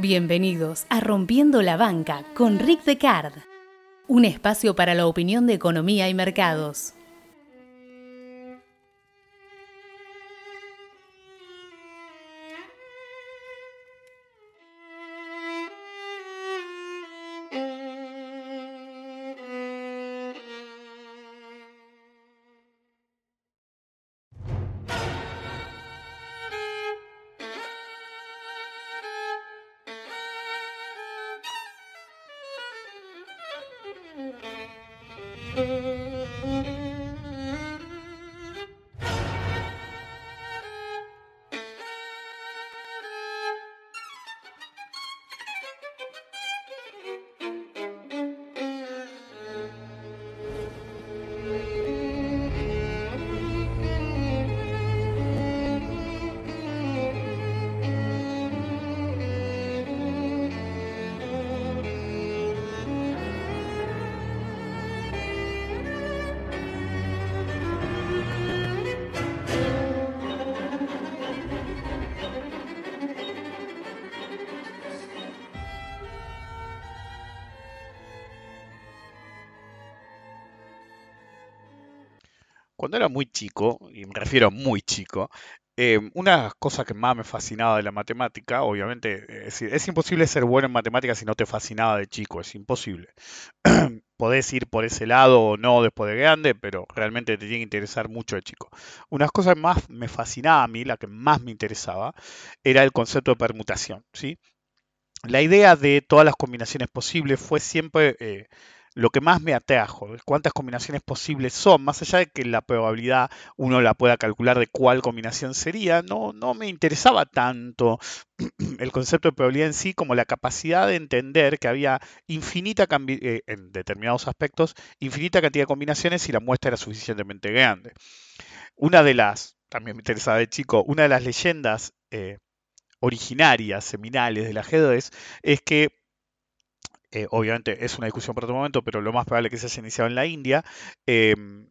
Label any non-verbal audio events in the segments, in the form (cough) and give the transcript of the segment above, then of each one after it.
Bienvenidos a Rompiendo la Banca con Rick Decard, un espacio para la opinión de economía y mercados. Chico, y me refiero muy chico, eh, una de las cosas que más me fascinaba de la matemática, obviamente, es es imposible ser bueno en matemáticas si no te fascinaba de chico, es imposible. (clears throat) Podés ir por ese lado o no después de grande, pero realmente te tiene que interesar mucho de chico. Una de cosas que más me fascinaba a mí, la que más me interesaba, era el concepto de permutación, ¿sí? La idea de todas las combinaciones posibles fue siempre... Eh, lo que más me atrajo, cuántas combinaciones posibles son, más allá de que la probabilidad uno la pueda calcular de cuál combinación sería, no, no me interesaba tanto (clears throat) el concepto de probabilidad en sí como la capacidad de entender que había infinita, eh, en determinados aspectos, infinita cantidad de combinaciones si la muestra era suficientemente grande. Una de las, también me interesaba de chico, una de las leyendas eh, originarias, seminales del ajedrez, es que eh, obviamente es una discusión por otro momento, pero lo más probable que se haya iniciado en la India, em,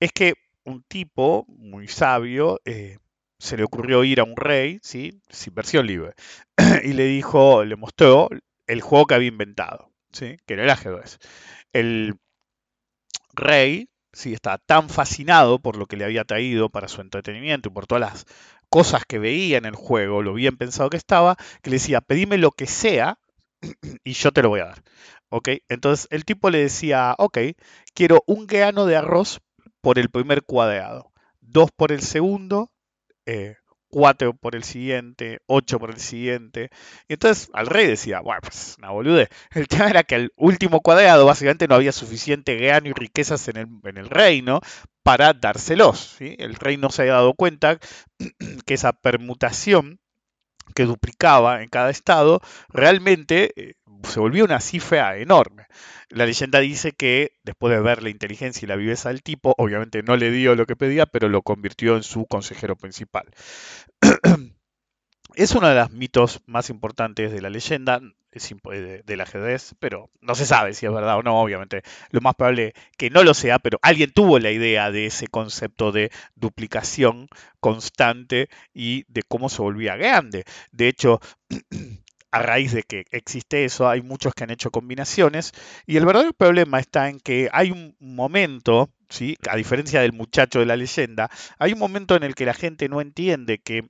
es que un tipo muy sabio eh, se le ocurrió ir a un rey, ¿sí? sin versión libre, (clears throat) y le dijo, le mostró el juego que había inventado, ¿sí? que era el ajedrez. El rey ¿sí? estaba tan fascinado por lo que le había traído para su entretenimiento y por todas las cosas que veía en el juego, lo bien pensado que estaba, que le decía, pedime lo que sea (clears throat) y yo te lo voy a dar. ¿Ok? Entonces el tipo le decía, ok, quiero un grano de arroz por el primer cuadrado, dos por el segundo, eh, cuatro por el siguiente, ocho por el siguiente. Y entonces al rey decía, bueno, pues una bolude. (laughs) El tema era que al último cuadrado básicamente no había suficiente grano y riquezas en el, en el reino para dárselos. ¿sí? El rey no se había dado cuenta (clears throat) que esa permutación que duplicaba en cada estado, realmente eh, se volvió una cifra enorme. La leyenda dice que después de ver la inteligencia y la viveza del tipo, obviamente no le dio lo que pedía, pero lo convirtió en su consejero principal. (clears throat) es uno de los mitos más importantes de la leyenda del ajedrez, pero no se sabe si es verdad o no, obviamente. Lo más probable que no lo sea, pero alguien tuvo la idea de ese concepto de duplicación constante y de cómo se volvía grande. De hecho, (clears throat) a raíz de que existe eso, hay muchos que han hecho combinaciones y el verdadero problema está en que hay un momento, ¿sí? a diferencia del muchacho de la leyenda, hay un momento en el que la gente no entiende que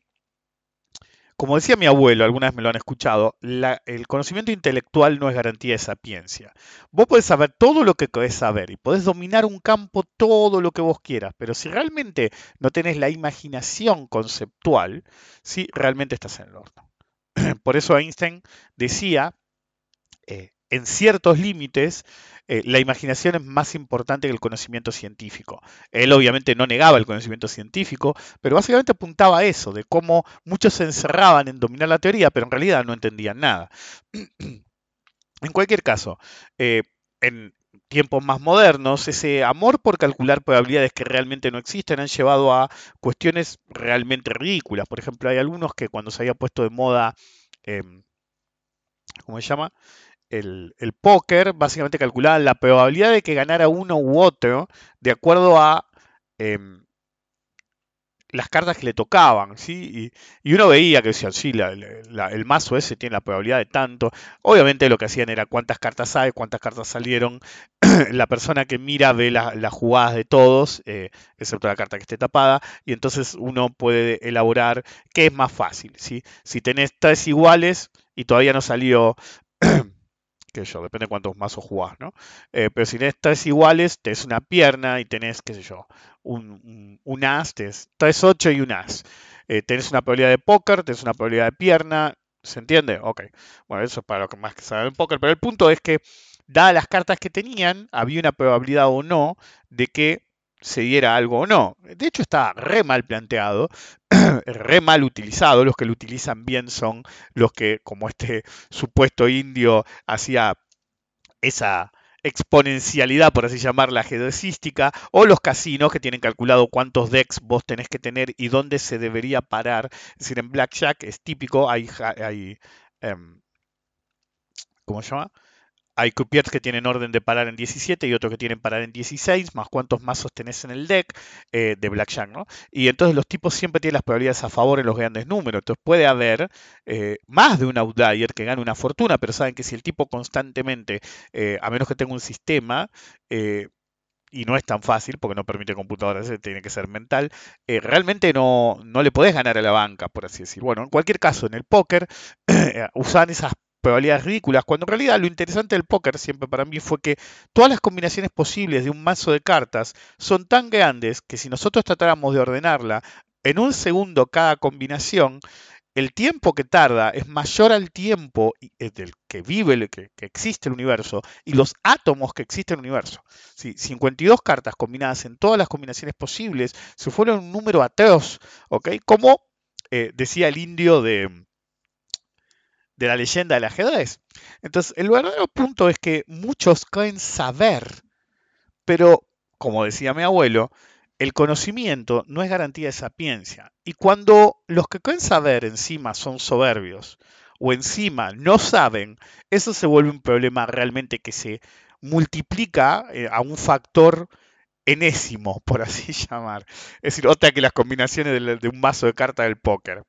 como decía mi abuelo, alguna vez me lo han escuchado, el conocimiento intelectual no es garantía de sapiencia. Vos podés saber todo lo que querés saber y podés dominar un campo todo lo que vos quieras, pero si realmente no tenés la imaginación conceptual, sí, realmente estás en el horno. (clears throat) Por eso Einstein decía, eh, en ciertos límites, eh, la imaginación es más importante que el conocimiento científico. Él obviamente no negaba el conocimiento científico, pero básicamente apuntaba a eso, de cómo muchos se encerraban en dominar la teoría, pero en realidad no entendían nada. (clears throat) en cualquier caso, eh, en tiempos más modernos, ese amor por calcular probabilidades que realmente no existen han llevado a cuestiones realmente ridículas. Por ejemplo, hay algunos que cuando se había puesto de moda, em, ¿cómo se llama? El, póker básicamente calculaba la probabilidad de que ganara uno u otro de acuerdo a em, las cartas que le tocaban, ¿sí? Y, uno veía que decían, sí, el mazo ese tiene la probabilidad de tanto. Obviamente lo que hacían era cuántas cartas hay, cuántas cartas salieron. (clears throat) la persona que mira ve las jugadas de todos, eh, excepto la carta que esté tapada, y entonces uno puede elaborar qué es más fácil, ¿sí? Si tenés tres iguales y todavía no salió (clears throat) qué yo, depende de cuántos mazos jugás, ¿no? Eh, pero si tenés tres iguales, tenés una pierna y tenés, qué sé yo, un, un, as, tenés tres ocho y un as. Eh, tenés una probabilidad de póker, tenés una probabilidad de pierna, ¿se entiende? Ok. Bueno, eso es para lo que más que saben el póker, pero el punto es que, dadas las cartas que tenían, había una probabilidad o no de que se diera algo o no. De hecho, está re mal planteado, (clears throat) re mal utilizado. Los que lo utilizan bien son los que, como este (laughs) supuesto indio, hacía esa exponencialidad, por así llamarla, geodesística, o los casinos que tienen calculado cuántos decks vos tenés que tener y dónde se debería parar. Es decir, en Blackjack es típico, hay, hay em, ¿cómo se llama? Hay croupiers que tienen orden de parar en 17 y otros que tienen parar en 16, más cuántos mazos tenés en el deck eh, de Blackjack, ¿no? Y entonces los tipos siempre tienen las probabilidades a favor en los grandes números. Entonces puede haber eh, más de un outlier que gane una fortuna, pero saben que si el tipo constantemente, eh, a menos que tenga un sistema, y no es tan fácil porque no permite computadoras, tiene que ser mental, realmente no, no le podés ganar a la banca, por así decir. Bueno, en cualquier caso, en el póker (clears throat) usan esas probabilidades ridículas, cuando en realidad lo interesante del póker siempre para mí fue que todas las combinaciones posibles de un mazo de cartas son tan grandes que si nosotros tratáramos de ordenarla en un segundo cada combinación, el tiempo que tarda es mayor al tiempo eh, del que vive, que, que existe el universo y los átomos que existe el universo. 52 cartas combinadas en todas las combinaciones posibles se fueron un número atroz, ¿ok? Como eh, decía el indio de, de la leyenda del ajedrez. Entonces, el verdadero punto es que muchos creen saber, pero, como decía mi abuelo, el conocimiento no es garantía de sapiencia. Y cuando los que creen saber encima son soberbios o encima no saben, eso se vuelve un problema realmente que se multiplica eh, a un factor enésimo, por así (laughs) llamar. Es decir, otra que las combinaciones de, un mazo de cartas del póker.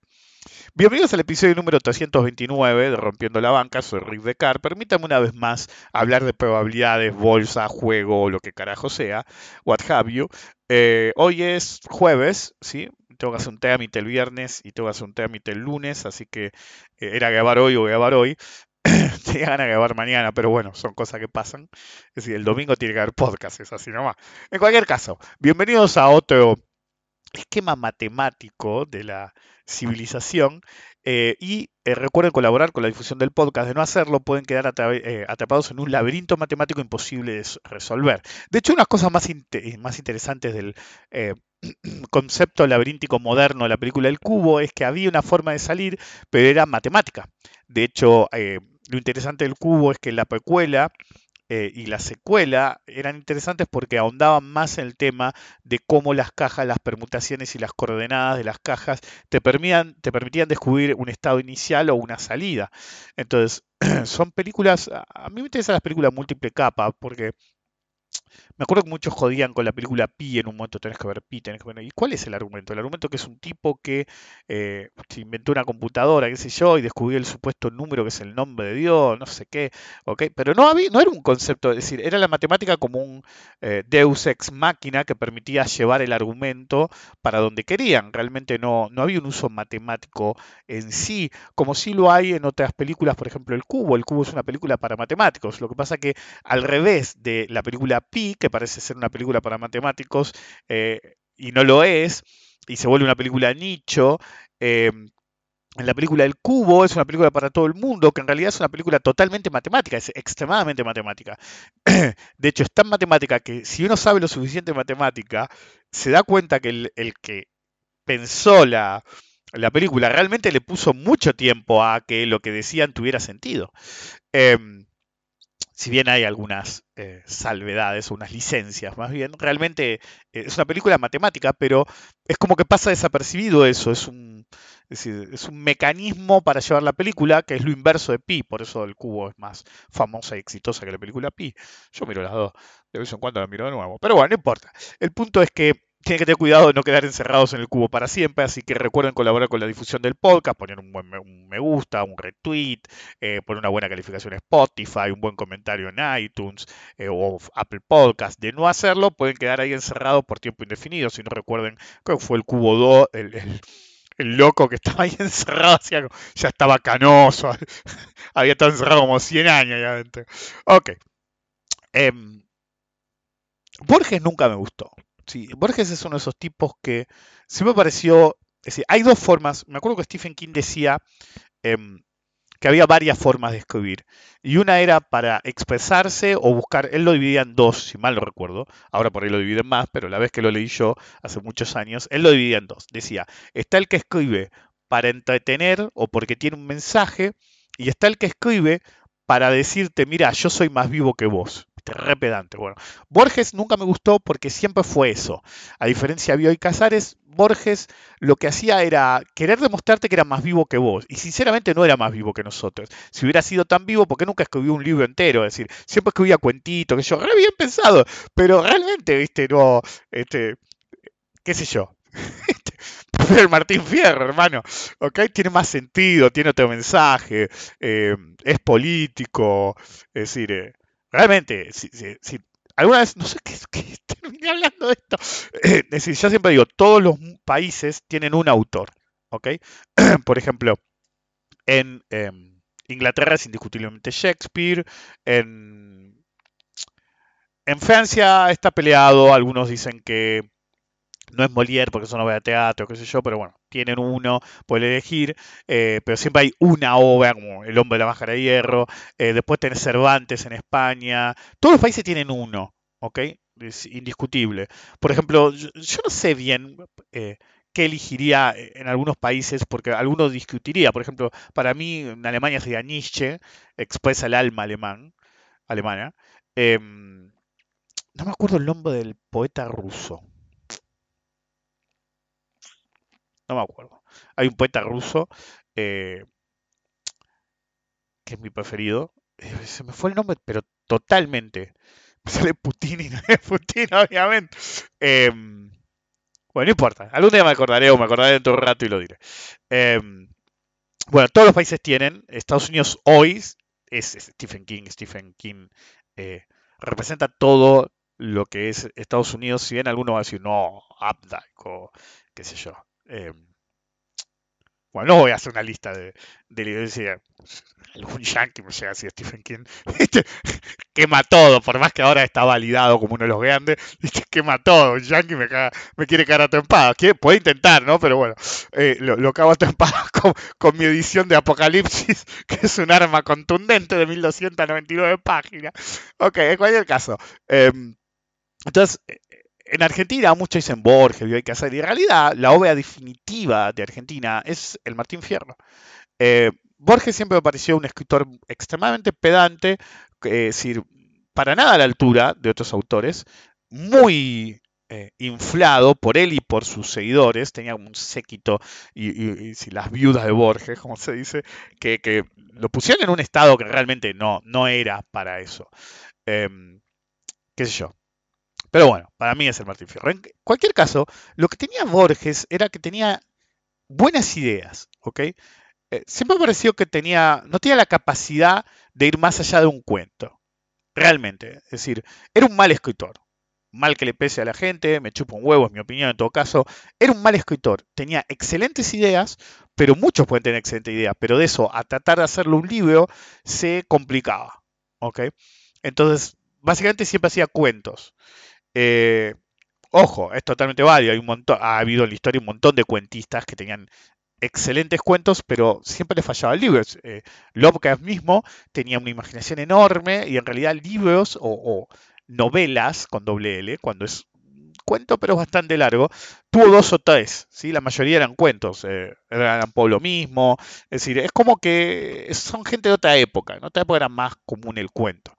Bienvenidos al episodio número 329 de Rompiendo la Banca, soy Rick Decar. Permítame una vez más hablar de probabilidades, bolsa, juego, lo que carajo sea, what have you. Eh, hoy es jueves, ¿sí? Tengo que hacer un trámite el viernes y tengo que hacer un trámite el lunes, así que eh, era grabar hoy o grabar hoy. (coughs) Tenía ganas de grabar mañana, pero bueno, son cosas que pasan. Es decir, el domingo tiene que haber podcast, es así nomás. En cualquier caso, bienvenidos a otro esquema matemático de la civilización. Eh, y eh, recuerden colaborar con la difusión del podcast. De no hacerlo, pueden quedar eh, atrapados en un laberinto matemático imposible de resolver. De hecho, unas cosas más, más interesantes del (clears throat) concepto laberíntico moderno de la película El Cubo es que había una forma de salir, pero era matemática. De hecho, lo interesante del cubo es que la precuela eh, y la secuela eran interesantes porque ahondaban más en el tema de cómo las cajas, las permutaciones y las coordenadas de las cajas te permitían, te permitían descubrir un estado inicial o una salida. Entonces, (clears throat) son películas, a mí me interesan las películas múltiple capa porque me acuerdo que muchos jodían con la película Pi en un momento, tenés que ver Pi, tenés que ver... ¿Y cuál es el argumento? El argumento que es un tipo que eh, inventó una computadora, qué sé yo, y descubrió el supuesto número que es el nombre de Dios, no sé qué, ¿ok? Pero no, había, no era un concepto, es decir, era la matemática como un eh, deus ex máquina que permitía llevar el argumento para donde querían. Realmente no, no había un uso matemático en sí, como sí lo hay en otras películas, por ejemplo, El Cubo. El Cubo es una película para matemáticos. Lo que pasa que al revés de la película Pi, que parece ser una película para matemáticos eh, y no lo es, y se vuelve una película nicho. Eh, en la película El Cubo es una película para todo el mundo, que en realidad es una película totalmente matemática, es extremadamente matemática. (clears throat) De hecho, es tan matemática que si uno sabe lo suficiente de matemática, se da cuenta que el, que pensó la, la, película realmente le puso mucho tiempo a que lo que decían tuviera sentido. Em, si bien hay algunas eh, salvedades unas licencias más bien, realmente eh, es una película matemática, pero es como que pasa desapercibido eso, es un, es un mecanismo para llevar la película que es lo inverso de Pi, por eso el cubo es más famosa y exitosa que la película Pi. Yo miro las dos, de vez en cuando la miro de nuevo, pero bueno, no importa. El punto es que tienen que tener cuidado de no quedar encerrados en el cubo para siempre, así que recuerden colaborar con la difusión del podcast, poner un buen me, gusta, un retweet, eh, poner una buena calificación en Spotify, un buen comentario en iTunes eh, o Apple Podcast. De no hacerlo, pueden quedar ahí encerrados por tiempo indefinido. Si no recuerden, que fue el cubo 2, el, loco que estaba ahí (laughs) encerrado, ya estaba canoso, (laughs) había estado encerrado como 100 años ahí adentro. Ok. Em, Borges nunca me gustó. Sí, Borges es uno de esos tipos que se me pareció. Hay dos formas. Me acuerdo que Stephen King decía em, que había varias formas de escribir. Y una era para expresarse o buscar. Él lo dividía en dos, si mal no recuerdo. Ahora por ahí lo divide en más, pero la vez que lo leí yo hace muchos años, él lo dividía en dos. Decía: está el que escribe para entretener o porque tiene un mensaje, y está el que escribe para decirte: mira, yo soy más vivo que vos re pedante. Bueno, Borges nunca me gustó porque siempre fue eso. A diferencia de Bioy Casares, Borges lo que hacía era querer demostrarte que era más vivo que vos. Y sinceramente no era más vivo que nosotros. Si hubiera sido tan vivo, ¿por qué nunca escribió un libro entero? Es decir, siempre escribía cuentitos, que yo, re bien pensado. Pero realmente, viste, no, este, qué sé yo. (laughs) el Martín Fierro, hermano. ¿Ok? Tiene más sentido, tiene otro mensaje, eh, es político, es decir, eh, realmente, si, alguna vez, no sé qué, qué terminé hablando de esto, eh, es decir, yo siempre digo, todos los países tienen un autor, ¿ok? (clears throat) Por ejemplo, en em, Inglaterra es indiscutiblemente Shakespeare, en Francia está peleado, algunos dicen que no es Molière porque eso no ve a teatro, qué sé yo, pero bueno, tienen uno, pueden elegir, eh, pero siempre hay una obra, como El hombre de la máscara de hierro, eh, después tenés Cervantes en España, todos los países tienen uno, ¿ok? Es indiscutible. Por ejemplo, yo, no sé bien eh, qué elegiría en algunos países, porque algunos discutiría, por ejemplo, para mí en Alemania sería Nietzsche, expresa el alma alemán, alemana. Em, no me acuerdo el nombre del poeta ruso. No me acuerdo. Hay un poeta ruso eh, que es mi preferido. Eh, se me fue el nombre, pero totalmente. (laughs) Me sale Putin y no es Putin, (laughs) obviamente. Em, bueno, no importa. Algún día me acordaré o me acordaré dentro de un rato y lo diré. Em, bueno, todos los países tienen. Estados Unidos hoy es, Stephen King. Stephen King eh, representa todo lo que es Estados Unidos. Si bien alguno va a decir, no, Updike o qué sé yo. Eh, bueno, no voy a hacer una lista de, de algún yankee, no sé si Stephen King, (laughs) quema todo, por más que ahora está validado como uno de los grandes, (laughs) quema todo, un yankee me, me quiere cagar a tempada, puede intentar, ¿no? Pero bueno, eh, lo, cago a tempada (laughs) con, con, mi edición de Apocalipsis, que es un arma contundente de 1299 páginas. Ok, en cualquier caso. Em, entonces, en Argentina muchos dicen Borges, hay que hacer, y en realidad la obra definitiva de Argentina es el Martín Fierro. Eh, Borges siempre me pareció un escritor extremadamente pedante, es decir, para nada a la altura de otros autores, muy eh, inflado por él y por sus seguidores, tenía un séquito y, las viudas de Borges, como se dice, que, lo pusieron en un estado que realmente no, no era para eso. Em, qué sé yo. Pero bueno, para mí es el Martín Fierro. En cualquier caso, lo que tenía Borges era que tenía buenas ideas, ¿ok? Eh, siempre me pareció que tenía, no tenía la capacidad de ir más allá de un cuento, realmente. Es decir, era un mal escritor. Mal que le pese a la gente, me chupo un huevo, es mi opinión en todo caso. Era un mal escritor. Tenía excelentes ideas, pero muchos pueden tener excelentes ideas, pero de eso a tratar de hacerlo un libro se complicaba, ¿ok? Entonces, básicamente siempre hacía cuentos. Eh, ojo, es totalmente válido. Hay un montón, ha habido en la historia un montón de cuentistas que tenían excelentes cuentos, pero siempre les fallaba el libro. Eh, Lovecraft mismo tenía una imaginación enorme y en realidad libros o, novelas con doble L, cuando es cuento pero es bastante largo, tuvo dos o tres, ¿sí? la mayoría eran cuentos, eh, eran Pablo mismo, es decir, es como que son gente de otra época, en otra época era más común el cuento.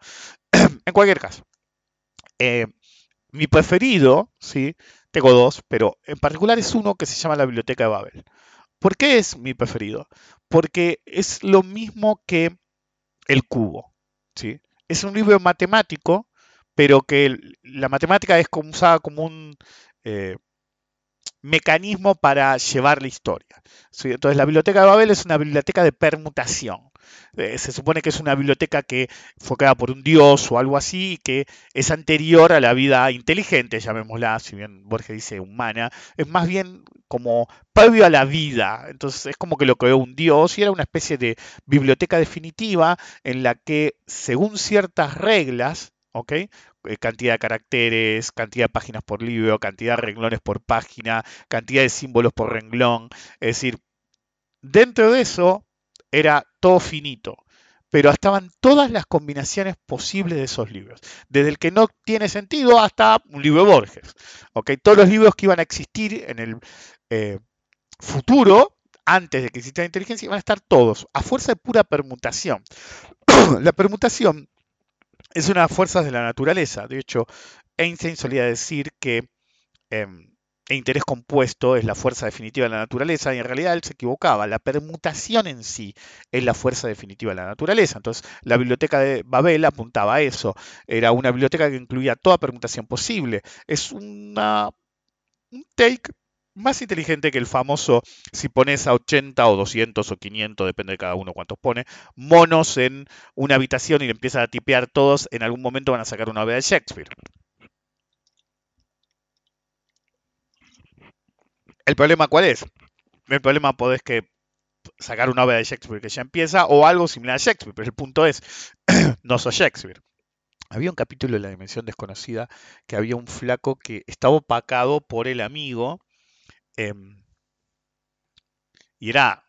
(clears throat) en cualquier caso, eh, mi preferido, ¿sí? Tengo dos, pero en particular es uno que se llama la Biblioteca de Babel. ¿Por qué es mi preferido? Porque es lo mismo que El Cubo, ¿sí? Es un libro matemático, pero que la matemática es usada como un... Eh, mecanismo para llevar la historia. Entonces la biblioteca de Babel es una biblioteca de permutación. Eh, se supone que es una biblioteca que fue creada por un dios o algo así, que es anterior a la vida inteligente, llamémosla, si bien Borges dice humana, es más bien como previo a la vida. Entonces es como que lo creó un dios y era una especie de biblioteca definitiva en la que, según ciertas reglas, ¿ok? Eh, cantidad de caracteres, cantidad de páginas por libro, cantidad de renglones por página, cantidad de símbolos por renglón. Es decir, dentro de eso era todo finito, pero estaban todas las combinaciones posibles de esos libros, desde el que no tiene sentido hasta un libro de Borges. Todos los libros que iban a existir en el eh, futuro, antes de que existiera la inteligencia, iban a estar todos, a fuerza de pura permutación. (coughs) la permutación es una fuerza de la naturaleza. De hecho, Einstein solía decir que em, el interés compuesto es la fuerza definitiva de la naturaleza y en realidad él se equivocaba. La permutación en sí es la fuerza definitiva de la naturaleza. Entonces, la biblioteca de Babel apuntaba a eso. Era una biblioteca que incluía toda permutación posible. Es una, un take más inteligente que el famoso, si pones a 80 o 200 o 500, depende de cada uno cuántos pone, monos en una habitación y le empiezan a tipear todos, en algún momento van a sacar una obra de Shakespeare. ¿El problema cuál es? El problema podés que sacar una obra de Shakespeare que ya empieza o algo similar a Shakespeare, pero el punto es, (clears throat) no sos Shakespeare. Había un capítulo de La Dimensión Desconocida que había un flaco que estaba opacado por el amigo Em, y era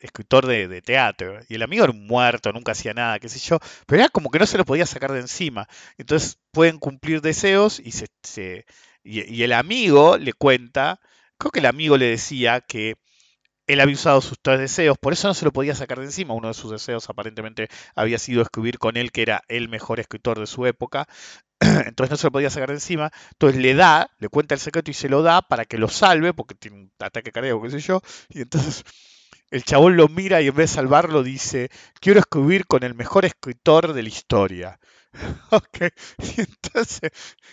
escritor de, teatro. Y el amigo era un muerto, nunca hacía nada, qué sé yo. Pero era como que no se lo podía sacar de encima. Entonces pueden cumplir deseos y, se, y, el amigo le cuenta, creo que el amigo le decía que él había usado sus tres deseos, por eso no se lo podía sacar de encima. Uno de sus deseos aparentemente había sido escribir con él, que era el mejor escritor de su época. (clears throat) entonces no se lo podía sacar de encima, entonces le da, le cuenta el secreto y se lo da para que lo salve, porque tiene un ataque cardíaco, qué sé yo, y entonces el chabón lo mira y en vez de salvarlo dice, quiero escribir con el mejor escritor de la historia. (laughs) ok, y entonces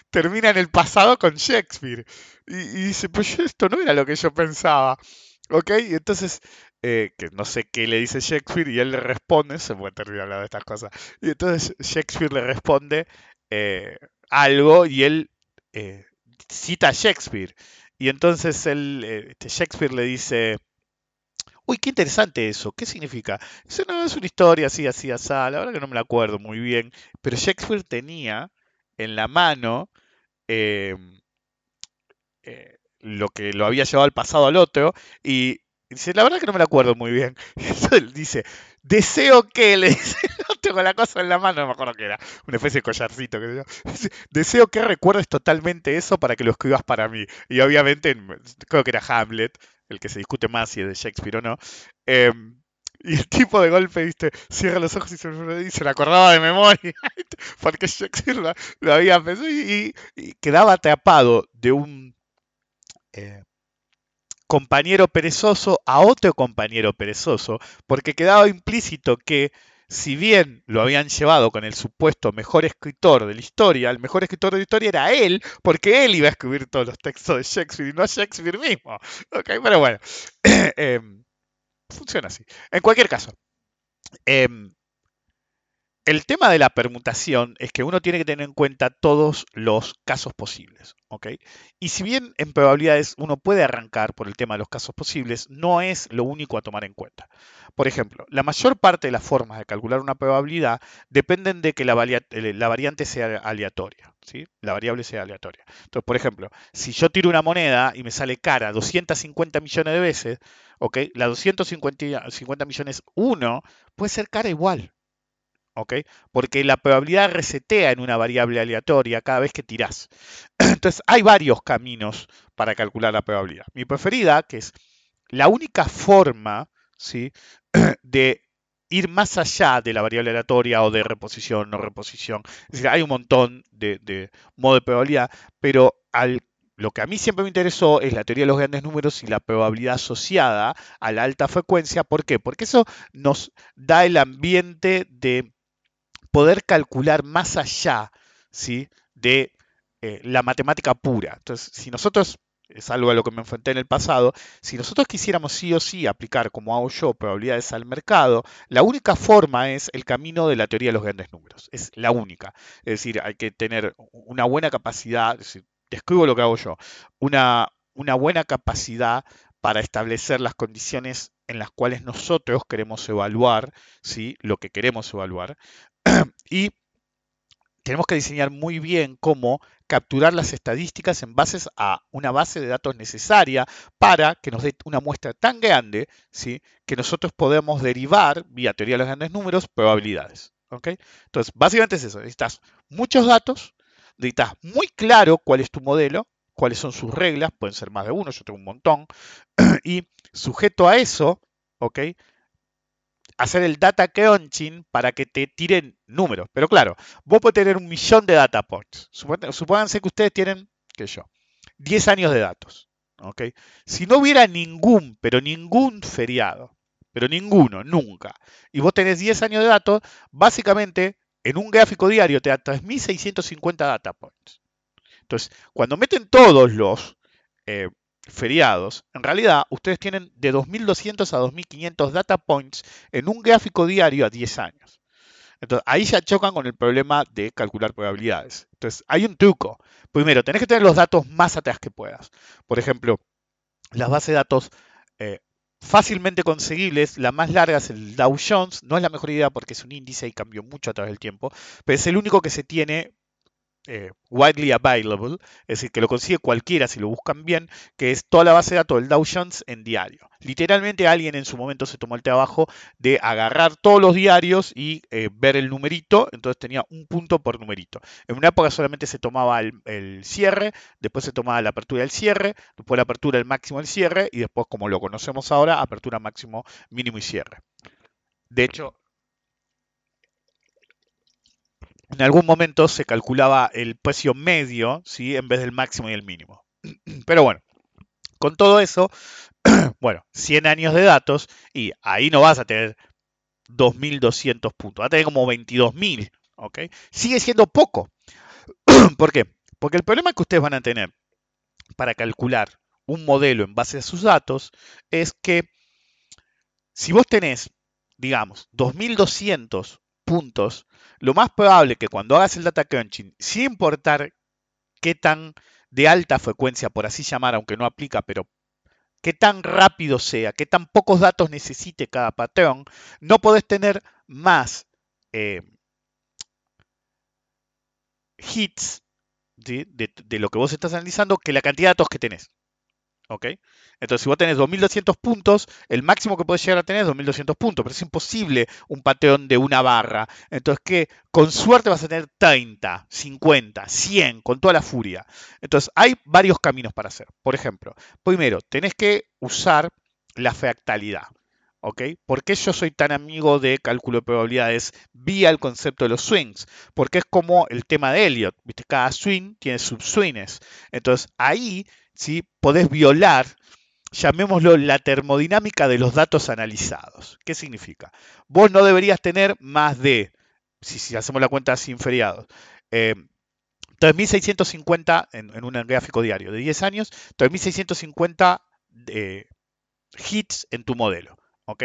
termina en el pasado con Shakespeare, y, dice, pues esto no era lo que yo pensaba. Ok, y entonces eh, que no sé qué le dice Shakespeare y él le responde, se puede terminar hablando de estas cosas, y entonces Shakespeare le responde, eh, algo y él eh, cita a Shakespeare. Y entonces él, este Shakespeare le dice, uy, qué interesante eso, ¿qué significa? Dice, no, es una historia así, así, así, la verdad que no me la acuerdo muy bien, pero Shakespeare tenía en la mano em, lo que lo había llevado al pasado al otro y dice, la verdad que no me la acuerdo muy bien. (laughs) Él dice, deseo que, le dice, (laughs) no tengo la cosa en la mano, no me acuerdo qué era, una especie de collarcito. Que deseo que recuerdes totalmente eso para que lo escribas para mí. Y obviamente, creo que era Hamlet, el que se discute más si es de Shakespeare o no. Em, y el tipo de golpe, viste, cierra los ojos y se, lo acordaba de memoria, (laughs) porque Shakespeare lo, había pensado y, quedaba atrapado de un eh, compañero perezoso a otro compañero perezoso, porque quedaba implícito que si bien lo habían llevado con el supuesto mejor escritor de la historia, el mejor escritor de la historia era él, porque él iba a escribir todos los textos de Shakespeare y no Shakespeare mismo. pero bueno, (clears throat) em, funciona así. En cualquier caso, em, el tema de la permutación es que uno tiene que tener en cuenta todos los casos posibles. ¿ok? Y si bien en probabilidades uno puede arrancar por el tema de los casos posibles, no es lo único a tomar en cuenta. Por ejemplo, la mayor parte de las formas de calcular una probabilidad dependen de que la, eh, variante sea aleatoria. ¿sí? La variable sea aleatoria. Entonces, por ejemplo, si yo tiro una moneda y me sale cara 250 millones de veces, ¿ok? La 250 millones 1 puede ser cara igual. Porque la probabilidad resetea en una variable aleatoria cada vez que tirás. (clears throat) Entonces, hay varios caminos para calcular la probabilidad. Mi preferida, que es la única forma ¿sí? (clears throat) de ir más allá de la variable aleatoria o de reposición, no reposición. Es decir, hay un montón de, de modos de probabilidad, pero lo que a mí siempre me interesó es la teoría de los grandes números y la probabilidad asociada a la alta frecuencia. ¿Por qué? Porque eso nos da el ambiente de poder calcular más allá ¿sí? de eh, la matemática pura. Entonces, si nosotros es algo a lo que me enfrenté en el pasado, si nosotros quisiéramos sí o sí aplicar, como hago yo, probabilidades al mercado, la única forma es el camino de la teoría de los grandes números. Es la única. Es decir, hay que tener una buena capacidad, describo lo que hago yo, una, una buena capacidad para establecer las condiciones en las cuales nosotros queremos evaluar ¿sí? lo que queremos evaluar. (clears throat) y tenemos que diseñar muy bien cómo capturar las estadísticas en base a una base de datos necesaria para que nos dé una muestra tan grande ¿sí? que nosotros podemos derivar, vía teoría de los grandes números, probabilidades. Entonces, básicamente es eso. Necesitas muchos datos, necesitas muy claro cuál es tu modelo, cuáles son sus reglas, pueden ser más de uno, yo tengo un montón, (clears throat) y sujeto a eso, ¿ok? Hacer el data crunching para que te tiren números. Pero claro, vos podés tener un millón de data points. Supónganse que ustedes tienen, qué yo, 10 años de datos. ¿ok? Si no hubiera ningún, pero ningún feriado, pero ninguno, nunca, y vos tenés 10 años de datos, básicamente en un gráfico diario te da 3.650 data points. Entonces, cuando meten todos los eh, feriados, en realidad ustedes tienen de 2.200 a 2.500 data points en un gráfico diario a 10 años. Entonces, ahí ya chocan con el problema de calcular probabilidades. Entonces, hay un truco. Primero, tenés que tener los datos más atrás que puedas. Por ejemplo, las bases de datos eh, fácilmente conseguibles, la más larga es el Dow Jones. No es la mejor idea porque es un índice y cambió mucho a través del tiempo, pero es el único que se tiene eh, widely available, es decir, que lo consigue cualquiera si lo buscan bien, que es toda la base de datos del Dow Jones en diario. Literalmente alguien en su momento se tomó el trabajo de agarrar todos los diarios y eh, ver el numerito, entonces tenía un punto por numerito. En una época solamente se tomaba el, cierre, después se tomaba la apertura del cierre, después la apertura, el máximo, el cierre, y después, como lo conocemos ahora, apertura, máximo, mínimo y cierre. De hecho, en algún momento se calculaba el precio medio, ¿sí? En vez del máximo y el mínimo. (clears throat) Pero bueno, con todo eso, (clears throat) bueno, 100 años de datos y ahí no vas a tener 2.200 puntos, vas a tener como 22.000, ¿ok? Sigue siendo poco. (clears throat) ¿Por qué? Porque el problema que ustedes van a tener para calcular un modelo en base a sus datos es que si vos tenés, digamos, 2.200 puntos, lo más probable que cuando hagas el data crunching, sin importar qué tan de alta frecuencia, por así llamar, aunque no aplica, pero qué tan rápido sea, qué tan pocos datos necesite cada patrón, no podés tener más eh, hits de, de, lo que vos estás analizando que la cantidad de datos que tenés. ¿Ok? Entonces, si vos tenés 2200 puntos, el máximo que podés llegar a tener es 2200 puntos, pero es imposible un patrón de una barra. Entonces, que con suerte vas a tener 30, 50, 100, con toda la furia. Entonces, hay varios caminos para hacer. Por ejemplo, primero, tenés que usar la fractalidad. ¿ok? ¿Por qué yo soy tan amigo de cálculo de probabilidades vía el concepto de los swings? Porque es como el tema de Elliot, ¿viste? Cada swing tiene subswings. Entonces, ahí ¿sí? podés violar llamémoslo la termodinámica de los datos analizados. ¿Qué significa? Vos no deberías tener más de, si, hacemos la cuenta sin feriados, 3.650 eh, en, un gráfico diario de 10 años, 3.650 eh, hits en tu modelo. ¿ok?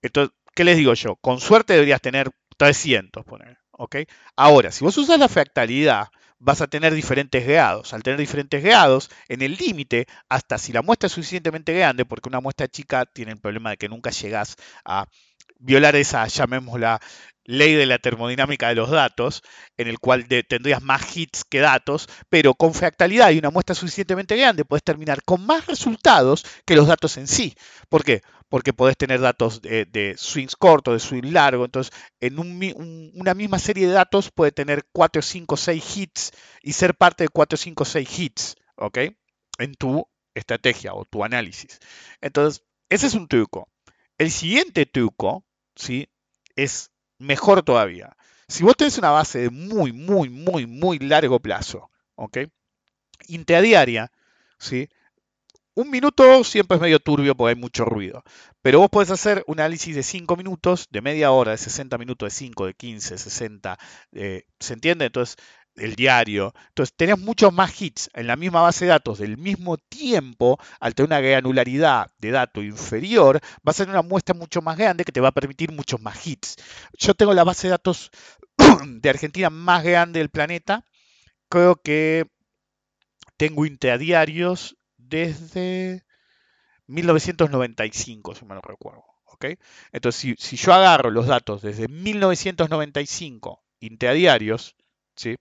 Entonces, ¿qué les digo yo? Con suerte deberías tener 300, poner, ¿ok? Ahora, si vos usas la fractalidad, vas a tener diferentes grados. Al tener diferentes grados, en el límite, hasta si la muestra es suficientemente grande, porque una muestra chica tiene el problema de que nunca llegas a violar esa, llamémosla, ley de la termodinámica de los datos, en el cual tendrías más hits que datos, pero con fractalidad y una muestra suficientemente grande puedes terminar con más resultados que los datos en sí. ¿Por qué? Porque podés tener datos de, swings cortos, de swing largo, entonces en una misma serie de datos puede tener 4, 5, 6 hits y ser parte de 4, 5, 6 hits, ¿ok? En tu estrategia o tu análisis. Entonces, ese es un truco. El siguiente truco, ¿sí? Es mejor todavía. Si vos tenés una base de muy, muy, muy, muy largo plazo, ¿ok? Intradiaria, ¿sí? Un minuto siempre es medio turbio porque hay mucho ruido. Pero vos podés hacer un análisis de 5 minutos, de media hora, de 60 minutos, de 5, de 15, 60. ¿Se entiende? Entonces, el diario. Entonces, tenés muchos más hits en la misma base de datos del mismo tiempo, al tener una granularidad de dato inferior, vas a tener una muestra mucho más grande que te va a permitir muchos más hits. Yo tengo la base de datos (clears throat) de Argentina más grande del planeta. Creo que tengo intradiarios desde 1995, si me lo recuerdo. Entonces, si, yo agarro los datos desde 1995 intradiarios, ¿sí?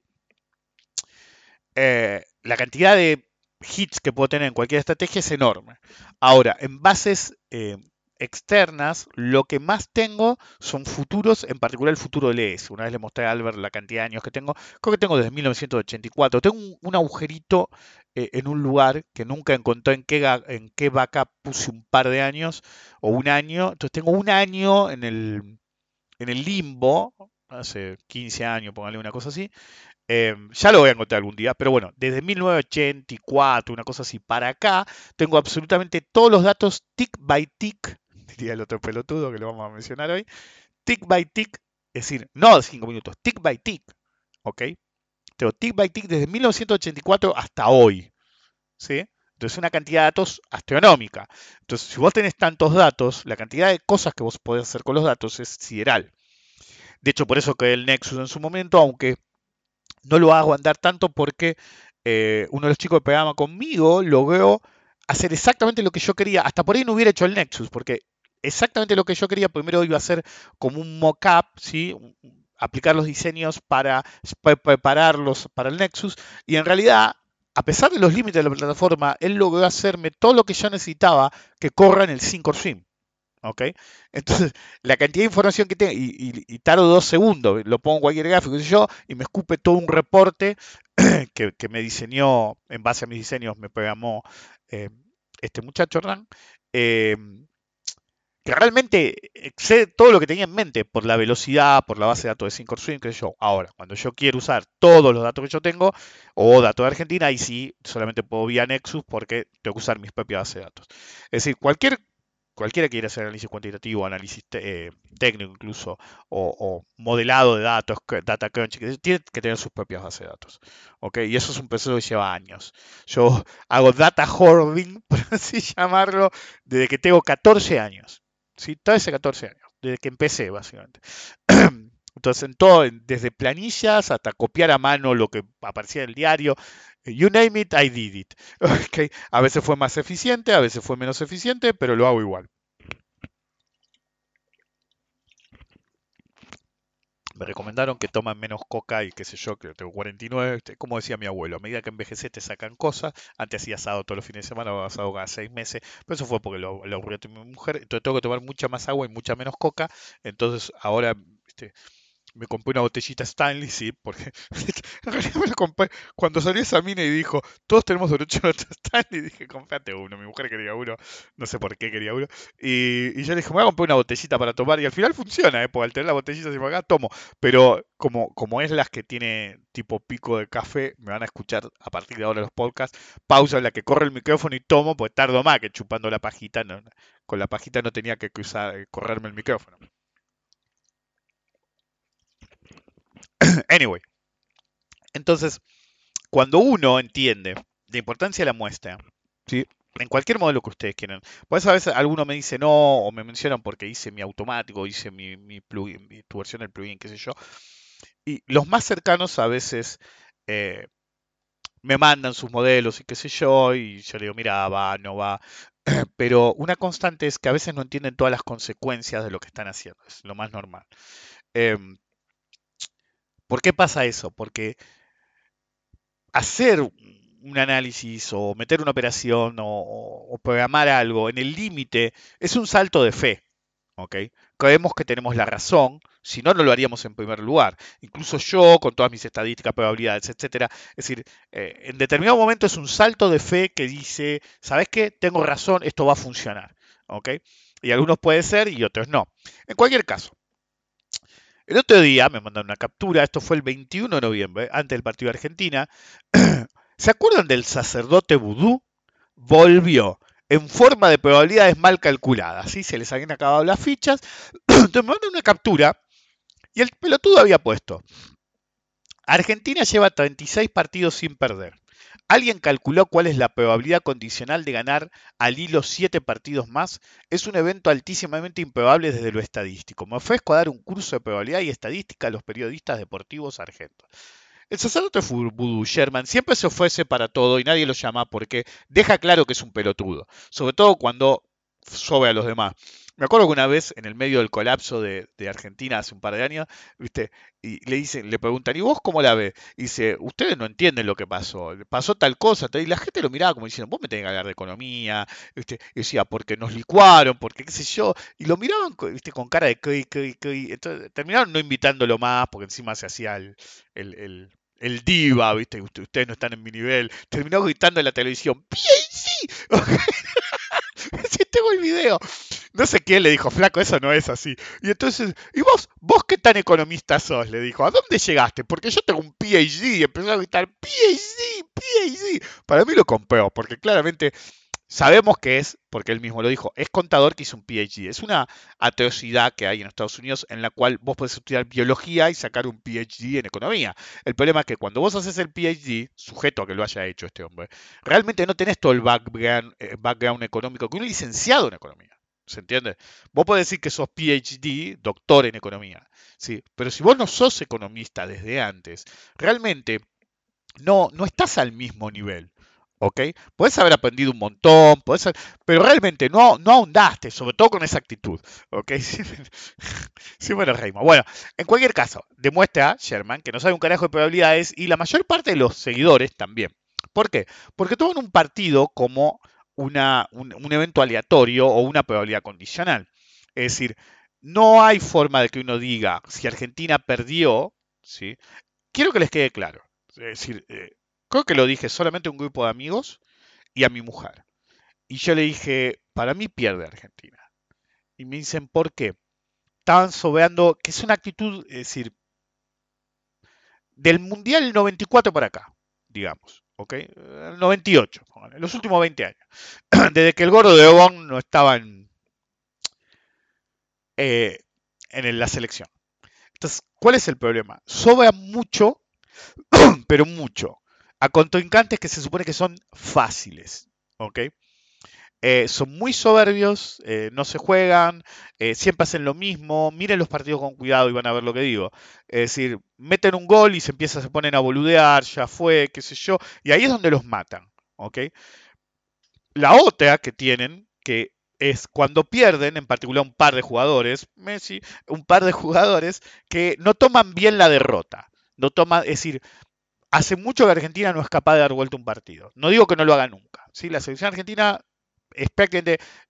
Eh, la cantidad de hits que puedo tener en cualquier estrategia es enorme. Ahora, en bases eh, externas, lo que más tengo son futuros, en particular el futuro del ES. Una vez le mostré a Albert la cantidad de años que tengo. Creo que tengo desde 1984. Tengo un, agujerito eh, en un lugar que nunca encontré en qué, en qué vaca puse un par de años o un año. Entonces tengo un año en el, en el limbo, hace 15 años, póngale una cosa así. Em, ya lo voy a encontrar algún día, pero bueno, desde 1984, una cosa así, para acá, tengo absolutamente todos los datos tick by tick (laughs) diría el otro pelotudo que lo vamos a mencionar hoy, tick by tick, es decir, no de 5 minutos, tick by tick, ¿ok? Tengo tick by tick desde 1984 hasta hoy, ¿sí? Entonces es una cantidad de datos astronómica. Entonces, si vos tenés tantos datos, la cantidad de cosas que vos podés hacer con los datos es sideral. De hecho, por eso que el Nexus en su momento, aunque no lo hago andar tanto porque eh, uno de los chicos que pegaba conmigo logró hacer exactamente lo que yo quería. Hasta por ahí no hubiera hecho el Nexus, porque exactamente lo que yo quería. Primero iba a hacer como un mock-up, ¿sí? aplicar los diseños para prepararlos para el Nexus. Y en realidad, a pesar de los límites de la plataforma, él logró hacerme todo lo que yo necesitaba que corra en el SyncOrSim. ¿Ok? Entonces, (laughs) la cantidad de información que tengo, y, tardo dos segundos, lo pongo en cualquier gráfico, yo, y me escupe todo un reporte (clears throat) que, me diseñó, en base a mis diseños, me programó eh, este muchacho Hernán. Eh, que realmente excede todo lo que tenía en mente por la velocidad, por la base de datos de SyncOrSwim, que yo. Ahora, cuando yo quiero usar todos los datos que yo tengo, o datos de Argentina, ahí sí solamente puedo vía Nexus porque tengo que usar mis propias bases de datos. Es decir, cualquier cualquiera que quiera hacer análisis cuantitativo, análisis eh, técnico incluso, o, modelado de datos, data crunch, tiene que tener sus propias bases de datos. Y eso es un proceso que lleva años. Yo hago data hoarding, (laughs) por así llamarlo, desde que tengo 14 años. ¿sí? Todo ese 14 años, desde que empecé básicamente. (clears throat) Entonces, en todo, desde planillas hasta copiar a mano lo que aparecía en el diario, you name it, I did it. (laughs) A veces fue más eficiente, a veces fue menos eficiente, pero lo hago igual. me recomendaron que toman menos coca y qué sé yo, que tengo 49, este, como decía mi abuelo, a medida que envejeces te sacan cosas, antes hacía asado todos los fines de semana, ahora asado cada seis meses, pero eso fue porque lo, lo aburrió mi mujer, entonces tengo que tomar mucha más agua y mucha menos coca, entonces ahora este, me compré una botellita Stanley, sí, porque en (laughs) realidad me la compré cuando salió esa mina y dijo, todos tenemos derecho a nuestro Stanley, dije, comprate uno, mi mujer quería uno, no sé por qué quería uno, y, yo le dije, me voy a comprar una botellita para tomar, y al final funciona, ¿eh? porque al tener la botellita así acá, tomo, pero como, como es las que tiene tipo pico de café, me van a escuchar a partir de ahora los podcasts, pausa en la que corre el micrófono y tomo, pues tardo más que chupando la pajita, con la pajita no tenía que cruzar, correrme el micrófono. (coughs) anyway. Entonces, cuando uno entiende la importancia de la muestra, ¿sí? en cualquier modelo que ustedes quieran, pues a veces alguno me dice no, o me mencionan porque hice mi automático, hice mi, mi plugin, tu versión del plugin, qué sé yo. Y los más cercanos a veces eh, me mandan sus modelos y qué sé yo, y yo le digo, mira, va, no va. (coughs) Pero una constante es que a veces no entienden todas las consecuencias de lo que están haciendo, es lo más normal. Em, ¿Por qué pasa eso? Porque hacer un análisis o meter una operación o, programar algo en el límite es un salto de fe. ¿ok? Creemos que tenemos la razón, si no, no lo haríamos en primer lugar. Incluso yo, con todas mis estadísticas, probabilidades, etcétera. Es decir, eh, en determinado momento es un salto de fe que dice, ¿sabes qué? Tengo razón, esto va a funcionar. ¿ok? Y algunos puede ser y otros no. En cualquier caso, el otro día me mandaron una captura, esto fue el 21 de noviembre, antes del partido de Argentina. (clears throat) ¿Se acuerdan del sacerdote vudú? Volvió en forma de probabilidades mal calculadas. ¿sí? Se les habían acabado las fichas. (clears throat) Entonces me mandaron una captura y el pelotudo había puesto Argentina lleva 36 partidos sin perder. ¿Alguien calculó cuál es la probabilidad condicional de ganar al hilo 7 partidos más? Es un evento altísimamente improbable desde lo estadístico. Me ofrezco a dar un curso de probabilidad y estadística a los periodistas deportivos argentos. El sacerdote Voodoo Sherman siempre se ofrece para todo y nadie lo llama porque deja claro que es un pelotudo, sobre todo cuando sobe a los demás. Me acuerdo que una vez, en el medio del colapso de, Argentina hace un par de años, ¿viste? y le dicen, le preguntan, ¿y vos cómo la ves? Y dice, ustedes no entienden lo que pasó, pasó tal cosa, y la gente lo miraba como diciendo, vos me tenés que hablar de economía, ¿viste? y decía, porque nos licuaron, porque qué sé yo, y lo miraban ¿viste? con cara de que, que, que, entonces terminaron no invitándolo más, porque encima se hacía el, el, el diva, ¿viste? Ustedes no están en mi nivel. Terminó gritando en la televisión, ¡PhD! si (laughs) (laughs) tengo el video. No sé quién le dijo, flaco, eso no es así. Y entonces, ¿y vos, vos qué tan economista sos? Le dijo, ¿a dónde llegaste? Porque yo tengo un PhD. Y empezó a gritar, PhD, PhD. Para mí lo compró, porque claramente Sabemos que es, porque él mismo lo dijo, es contador que hizo un PhD. Es una atrocidad que hay en Estados Unidos en la cual vos podés estudiar biología y sacar un PhD en economía. El problema es que cuando vos haces el PhD, sujeto a que lo haya hecho este hombre, realmente no tenés todo el background, eh, background económico que un licenciado en economía. ¿Se entiende? Vos podés decir que sos PhD, doctor en economía. ¿sí? Pero si vos no sos economista desde antes, realmente no, no estás al mismo nivel. ¿ok? Puedes haber aprendido un montón, pero realmente no, no ahondaste, sobre todo con esa actitud, ¿ok? (laughs) sí, bueno, reímos. Bueno, en cualquier caso, demuestra Sherman que no sabe un carajo de probabilidades y la mayor parte de los seguidores también. ¿Por qué? Porque toman un partido como una, un, evento aleatorio o una probabilidad condicional. Es decir, no hay forma de que uno diga, si Argentina perdió, ¿sí? Quiero que les quede claro. Es decir, eh, creo que lo dije solamente a un grupo de amigos y a mi mujer. Y yo le dije, para mí pierde Argentina. Y me dicen, ¿por qué? Estaban sobeando, que es una actitud, es decir, del Mundial 94 para acá, digamos, ¿ok? El 98, los últimos 20 años. (clears throat) Desde que el gordo de Obon no estaba en, eh, en la selección. Entonces, ¿cuál es el problema? Sobra mucho, (clears throat) pero mucho a contrincantes que se supone que son fáciles. ¿ok? Eh, son muy soberbios, eh, no se juegan, eh, siempre hacen lo mismo. Miren los partidos con cuidado y van a ver lo que digo. Es decir, meten un gol y se empieza, se ponen a boludear, ya fue, qué sé yo, y ahí es donde los matan. ¿ok? La otra que tienen, que es cuando pierden, en particular un par de jugadores, Messi, un par de (laughs) jugadores que no toman bien la derrota. No toman, es decir, hace mucho que Argentina no es capaz de dar vuelta un partido. No digo que no lo haga nunca. ¿sí? La selección argentina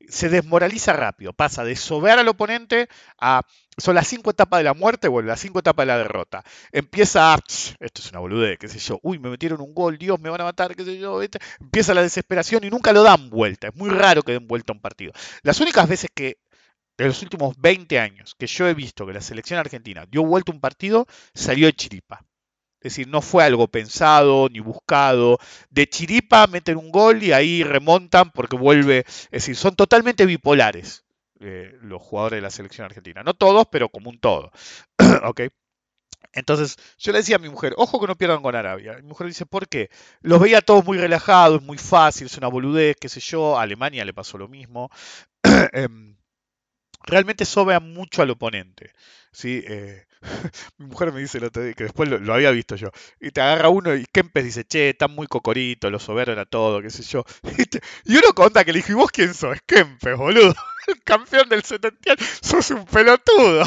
se desmoraliza rápido, pasa de sobear al oponente a son las cinco etapas de la muerte o las cinco etapas de la derrota. Empieza a, esto es una boludez, qué sé yo, uy, me metieron un gol, Dios, me van a matar, qué sé yo, empieza la desesperación y nunca lo dan vuelta. Es muy raro que den vuelta un partido. Las únicas veces que de los últimos 20 años que yo he visto que la selección argentina dio vuelta un partido, salió de chiripa. Es decir, no fue algo pensado ni buscado. De chiripa meten un gol y ahí remontan porque vuelve. Es decir, son totalmente bipolares eh, los jugadores de la selección argentina. No todos, pero como un todo. (clears throat) ¿Ok? Entonces, yo le decía a mi mujer, ojo que no pierdan con Arabia. Mi mujer dice, ¿por qué? Los veía todos muy relajados, muy fácil, es una boludez, qué sé yo. A Alemania le pasó lo mismo. (clears throat) Realmente sobra mucho al oponente. ¿sí? Eh, (laughs) mi mujer me dice el otro día, que después lo, había visto yo, y te agarra uno y Kempes dice, che, están muy cocorito, los soberos era todo, qué sé yo. (laughs) Y, uno conta que le dijo, ¿y vos quién sos? Kempes, boludo. (laughs) El campeón del 70 sos un pelotudo.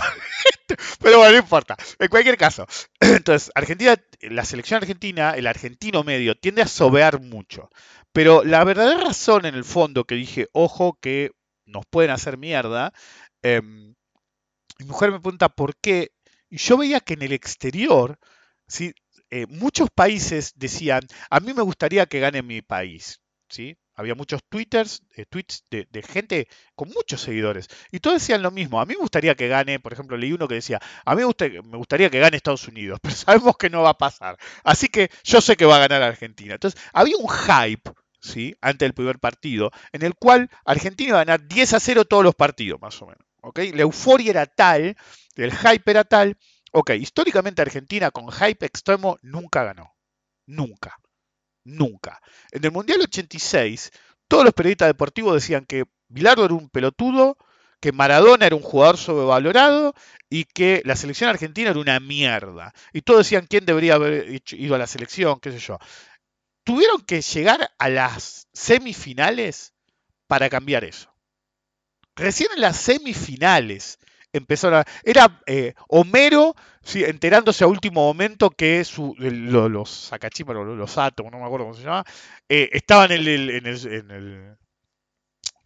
Pero bueno, no importa. En cualquier caso. (clears throat) Entonces, Argentina, la selección argentina, el argentino medio, tiende a sobear mucho. Pero la verdadera razón en el fondo que dije, ojo que nos pueden hacer mierda, em, mi mujer me pregunta por qué y yo veía que en el exterior, ¿sí? Eh, muchos países decían, a mí me gustaría que gane mi país. ¿sí? Había muchos twitters, eh, tweets de, gente con muchos seguidores. Y todos decían lo mismo. A mí me gustaría que gane, por ejemplo, leí uno que decía, a mí me, gustaría que gane Estados Unidos, (laughs) pero sabemos que no va a pasar. Así que yo sé que va a ganar Argentina. Entonces, había un hype, ¿sí? Ante primer partido, en el cual Argentina iba a ganar 10 a 0 todos los partidos, más o menos. La euforia era tal, el hype era tal, Ok, históricamente Argentina con hype extremo nunca ganó. Nunca. Nunca. En el Mundial 86, todos los periodistas deportivos decían que Bilardo era un pelotudo, que Maradona era un jugador sobrevalorado y que la selección argentina era una mierda. Y todos decían quién debería haber ido a la selección, qué sé yo. Tuvieron que llegar a las semifinales para cambiar eso. Recién en las semifinales empezaron a... Era eh, Homero enterándose a último momento que su, los sacachímaros, los, átomos, no me acuerdo cómo se llama, eh, estaban en el, en el,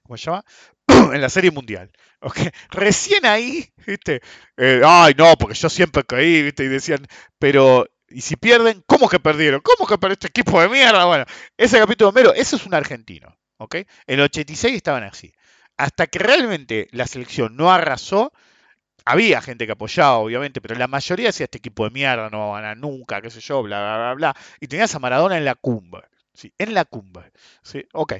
¿Cómo se llama? (clears throat) en la serie mundial. Recién ahí, ¿viste? Eh, ay, no, porque yo siempre caí, ¿viste? Y decían, pero y si pierden, ¿cómo que perdieron? ¿Cómo que perdió este equipo de mierda? Bueno, ese capítulo Homero, eso es un argentino, ¿ok? En el 86 estaban así. Hasta que realmente la selección no arrasó, había gente que apoyaba, obviamente, pero la mayoría decía este equipo de mierda no va a ganar nunca, qué sé yo, bla, bla, bla, bla. Y tenías a Maradona en la cumbre, ¿sí? En la cumbre, ¿sí? Ok.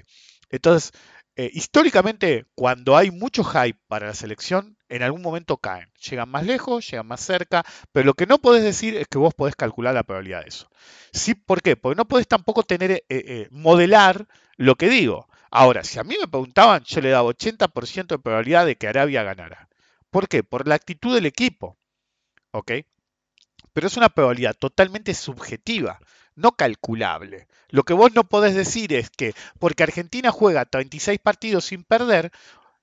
Entonces, eh, históricamente, cuando hay mucho hype para la selección, en algún momento caen. Llegan más lejos, llegan más cerca, pero lo que no podés decir es que vos podés calcular la probabilidad de eso. ¿Sí? ¿Por qué? Porque no podés tampoco tener, eh, eh, modelar lo que digo. Ahora, si a mí me preguntaban, yo le daba 80% de probabilidad de que Arabia ganara. ¿Por qué? Por la actitud del equipo. ¿Ok? Pero es una probabilidad totalmente subjetiva no calculable. Lo que vos no podés decir es que porque Argentina juega 36 partidos sin perder,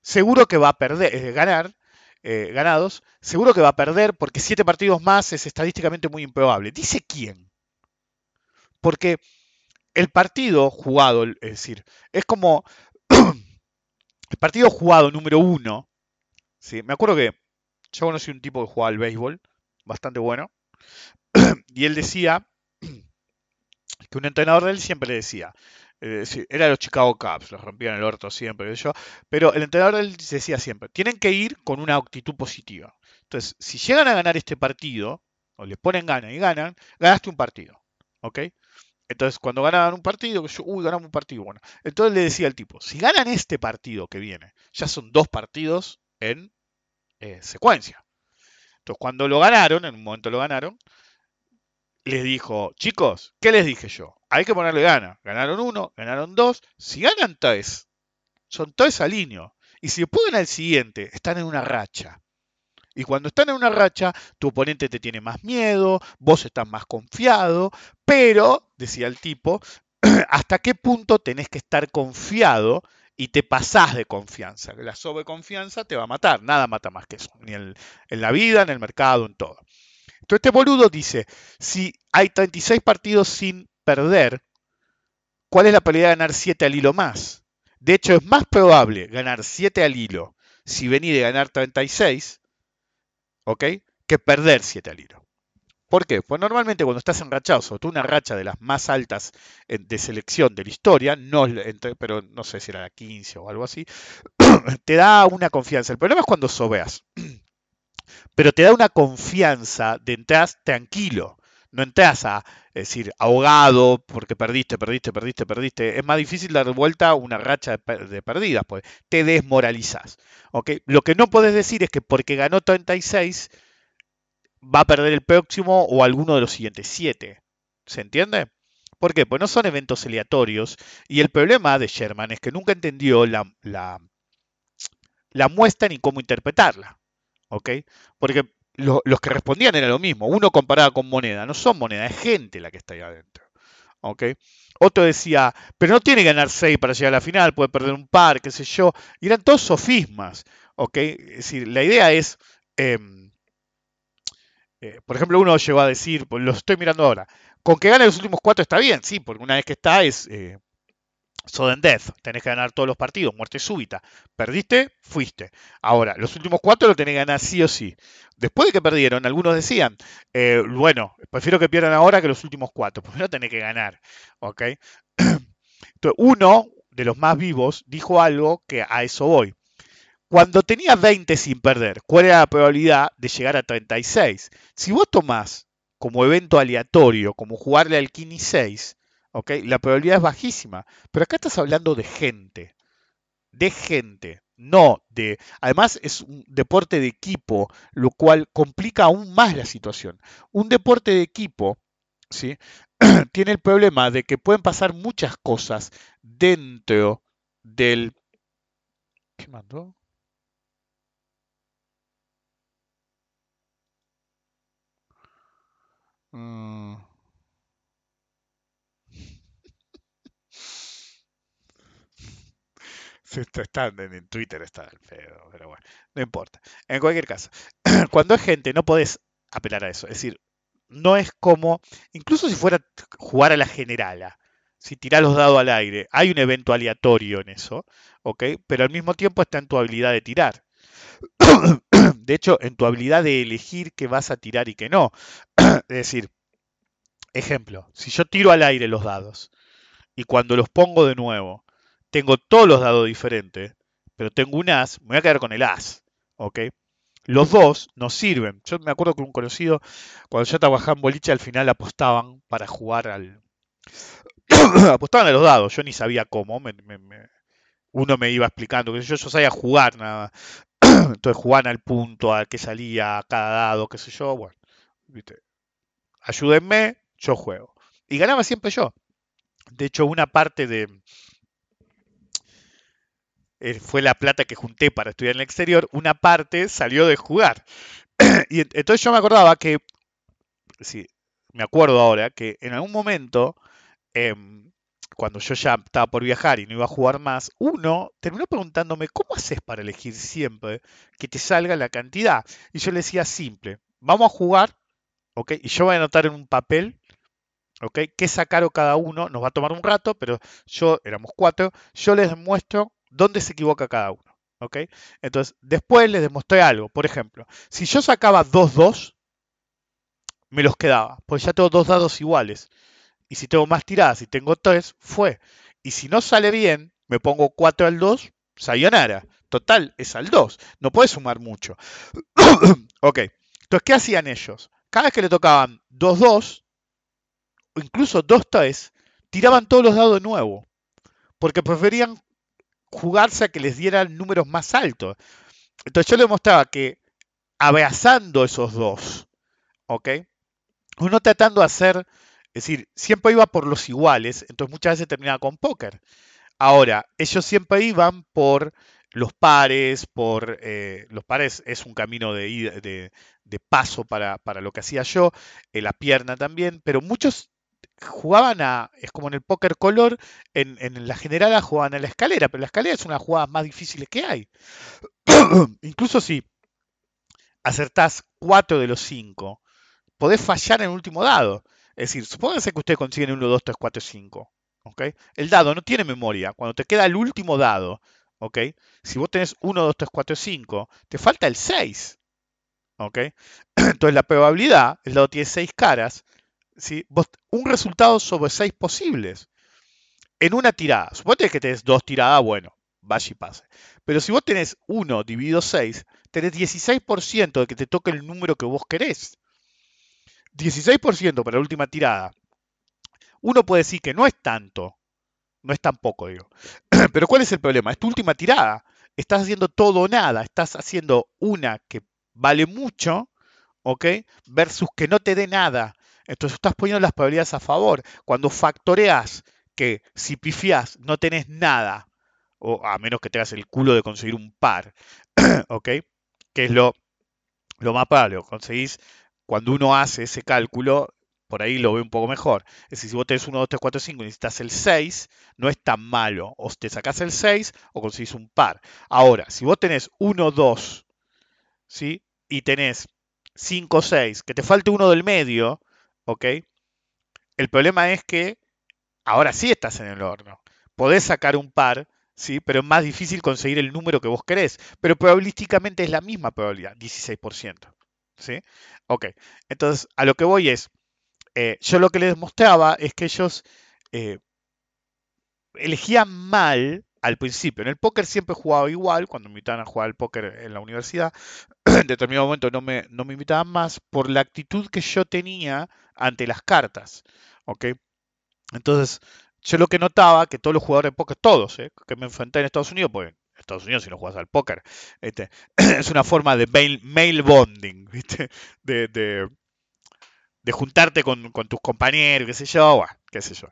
seguro que va a perder, eh, ganar, eh, ganados, seguro que va a perder porque 7 partidos más es estadísticamente muy improbable. ¿Dice quién? Porque el partido jugado, es decir, es como (clears throat) el partido jugado número uno. ¿sí? Me acuerdo que yo conocí un tipo que jugaba al béisbol, bastante bueno, (clears throat) y él decía (clears throat) que un entrenador de él siempre le decía, eh, era los Chicago Cubs, los rompían el orto siempre, yo, pero el entrenador de él decía siempre, tienen que ir con una actitud positiva. Entonces, si llegan a ganar este partido, o le ponen ganas y ganan, ganaste un partido, ¿ok? Entonces, cuando ganaban un partido, yo, uy, ganamos un partido, bueno. Entonces le decía al tipo, si ganan este partido que viene, ya son dos partidos en eh, secuencia. Entonces, cuando lo ganaron, en un momento lo ganaron, les dijo, chicos, ¿qué les dije yo? Hay que ponerle gana. Ganaron uno, ganaron dos. Si ganan tres, son tres alineos. Y si pueden al siguiente, están en una racha. Y cuando están en una racha, tu oponente te tiene más miedo, vos estás más confiado, pero, decía el tipo, (clears throat) ¿hasta qué punto tenés que estar confiado y te pasás de confianza? La sobreconfianza te va a matar, nada mata más que eso, ni en la vida, en el mercado, en todo. Entonces este boludo dice, si hay 36 partidos sin perder, ¿cuál es la probabilidad de ganar 7 al hilo más? De hecho, es más probable ganar 7 al hilo si venís de ganar 36, ¿ok? Que perder 7 al hilo. ¿Por qué? Pues normalmente cuando estás enrachado, sobre todo una racha de las más altas de selección de la historia, no, pero no sé si era la 15 o algo así, (clears throat) te da una confianza. El problema es cuando sobeas (clears throat) pero te da una confianza de entrar tranquilo. No entras a decir ahogado porque perdiste, perdiste, perdiste, perdiste. Es más difícil dar vuelta una racha de, perdidas, pues te desmoralizas. Lo que no puedes decir es que porque ganó 36 va a perder el próximo o alguno de los siguientes 7. ¿Se entiende? ¿Por qué? Pues no son eventos aleatorios. Y el problema de Sherman es que nunca entendió la, la, la muestra ni cómo interpretarla. ¿ok? Porque los que respondían era lo mismo. Uno comparaba con moneda, no son moneda, es gente la que está ahí adentro. ¿ok? Otro decía, pero no tiene que ganar 6 para llegar a la final, puede perder un par, qué sé yo. Y eran todos sofismas. ¿ok? Es decir, la idea es, em, eh, por ejemplo, uno llegó a decir, pues lo estoy mirando ahora, con que gane los últimos cuatro está bien, sí, porque una vez que está es eh, Sudden Death, tenés que ganar todos los partidos, muerte súbita. Perdiste, fuiste. Ahora, los últimos cuatro lo tenés que ganar sí o sí. Después de que perdieron, algunos decían, eh, bueno, prefiero que pierdan ahora que los últimos cuatro, no tenés que ganar. ¿ok? (clears throat) Entonces, uno de los más vivos dijo algo que a eso voy. Cuando tenía 20 sin perder, ¿cuál era la probabilidad de llegar a 36? Si vos tomás como evento aleatorio, como jugarle al Kini 6, la probabilidad es bajísima. Pero acá estás hablando de gente. De gente. no de... Además es un deporte de equipo, lo cual complica aún más la situación. Un deporte de equipo, ¿sí? (clears throat) tiene el problema de que pueden pasar muchas cosas dentro del... ¿Qué mandó? Mm. En Twitter está el feo, pero bueno, no importa. En cualquier caso, (clears throat) cuando es gente no podés apelar a eso. Es decir, no es como, incluso si fuera jugar a la generala, si tirás los dados al aire, hay un evento aleatorio en eso, ¿ok? Pero al mismo tiempo está en tu habilidad de tirar. (clears throat) De hecho, en tu habilidad de elegir qué vas a tirar y qué no. (clears throat) Es decir, ejemplo, si yo tiro al aire los dados y cuando los pongo de nuevo, tengo todos los dados diferentes, pero tengo un as, me voy a quedar con el as, ¿ok? Los dos nos sirven. Yo me acuerdo que un conocido, cuando yo trabajaba en boliche, al final apostaban para jugar al... (coughs) apostaban a los dados, yo ni sabía cómo, uno me iba explicando, que yo, yo sabía jugar nada. (coughs) Entonces jugaban al punto, a que salía, a cada dado, qué sé yo, bueno, ¿viste? ayúdenme, yo juego. Y ganaba siempre yo. De hecho, una parte de, eh, fue la plata que junté para estudiar en el exterior, una parte salió de jugar. (clears throat) y entonces yo me acordaba que, sí, me acuerdo ahora, que en algún momento, em, cuando yo ya estaba por viajar y no iba a jugar más, uno terminó preguntándome, ¿cómo haces para elegir siempre que te salga la cantidad? Y yo le decía simple, vamos a jugar, ¿ok? Y yo voy a anotar en un papel ¿ok? ¿Qué sacaron cada uno? Nos va a tomar un rato, pero yo, éramos cuatro, yo les muestro dónde se equivoca cada uno. Entonces, después les demostré algo. Por ejemplo, si yo sacaba 2-2, me los quedaba, pues ya tengo dos dados iguales. Y si tengo más tiradas y tengo 3, fue. Y si no sale bien, me pongo 4 al 2, sayonara. Total, es al 2. No puede sumar mucho. (coughs) ok. Entonces, ¿qué hacían ellos? Cada vez que le tocaban 2-2, o incluso 2-3, tiraban todos los dados de nuevo. Porque preferían jugarse a que les dieran números más altos. Entonces yo le mostraba que abrazando esos dos, ¿ok? Uno tratando de hacer, es decir, siempre iba por los iguales, entonces muchas veces terminaba con póker. Ahora, ellos siempre iban por los pares, por eh, los pares es un camino de, de, paso para, para, lo que hacía yo, eh, la pierna también, pero muchos jugaban a, es como en el póker color, en, en, la general jugaban a la escalera, pero la escalera es una jugada más difícil que hay. (clears throat) Incluso si acertás 4 de los 5, podés fallar en el último dado. Es decir, supónganse que ustedes consiguen 1, 2, 3, 4, 5. ¿okay? El dado no tiene memoria. Cuando te queda el último dado, ¿okay? si vos tenés 1, 2, 3, 4, 5, te falta el 6. ¿okay? (clears throat) Entonces la probabilidad, el dado tiene 6 caras, un resultado sobre seis posibles en una tirada. Suponete que tenés dos tiradas, bueno, vaya y pase. Pero si vos tenés 1 dividido 6, tenés 16% de que te toque el número que vos querés. 16% para la última tirada. Uno puede decir que no es tanto, no es tan poco, digo. (clears throat) Pero ¿cuál es el problema? Es tu última tirada. Estás haciendo todo o nada. Estás haciendo una que vale mucho, ¿ok? Versus que no te dé nada. Entonces estás poniendo las probabilidades a favor. Cuando factoreas que si pifias no tenés nada, o a menos que tengas el culo de conseguir un par, (clears throat) ¿ok? Que es lo, lo más probable. Conseguís, cuando uno hace ese cálculo, por ahí lo ve un poco mejor. Es decir, si vos tenés 1, 2, 3, 4, 5 y necesitas el 6, no es tan malo. O te sacás el 6 o conseguís un par. Ahora, si vos tenés 1, 2, ¿sí? Y tenés 5, 6, que te falte uno del medio, ¿ok? El problema es que ahora sí estás en el horno. Podés sacar un par, ¿sí? Pero es más difícil conseguir el número que vos querés. Pero probabilísticamente es la misma probabilidad, 16%. ¿Sí? Ok. Entonces, a lo que voy es, eh, yo lo que les mostraba es que ellos eh, elegían mal al principio. En el póker siempre jugaba igual, cuando me invitaban a jugar al póker en la universidad, en determinado momento no me, no me invitaban más por la actitud que yo tenía ante las cartas. ¿ok? Entonces, yo lo que notaba, que todos los jugadores de póker, todos, ¿eh? que me enfrenté en Estados Unidos, pues Estados Unidos si no juegas al póker. Este, (clears throat) es una forma de mail, bonding, (laughs) ¿viste? De, de, juntarte con, tus compañeros, qué sé yo, qué sé yo.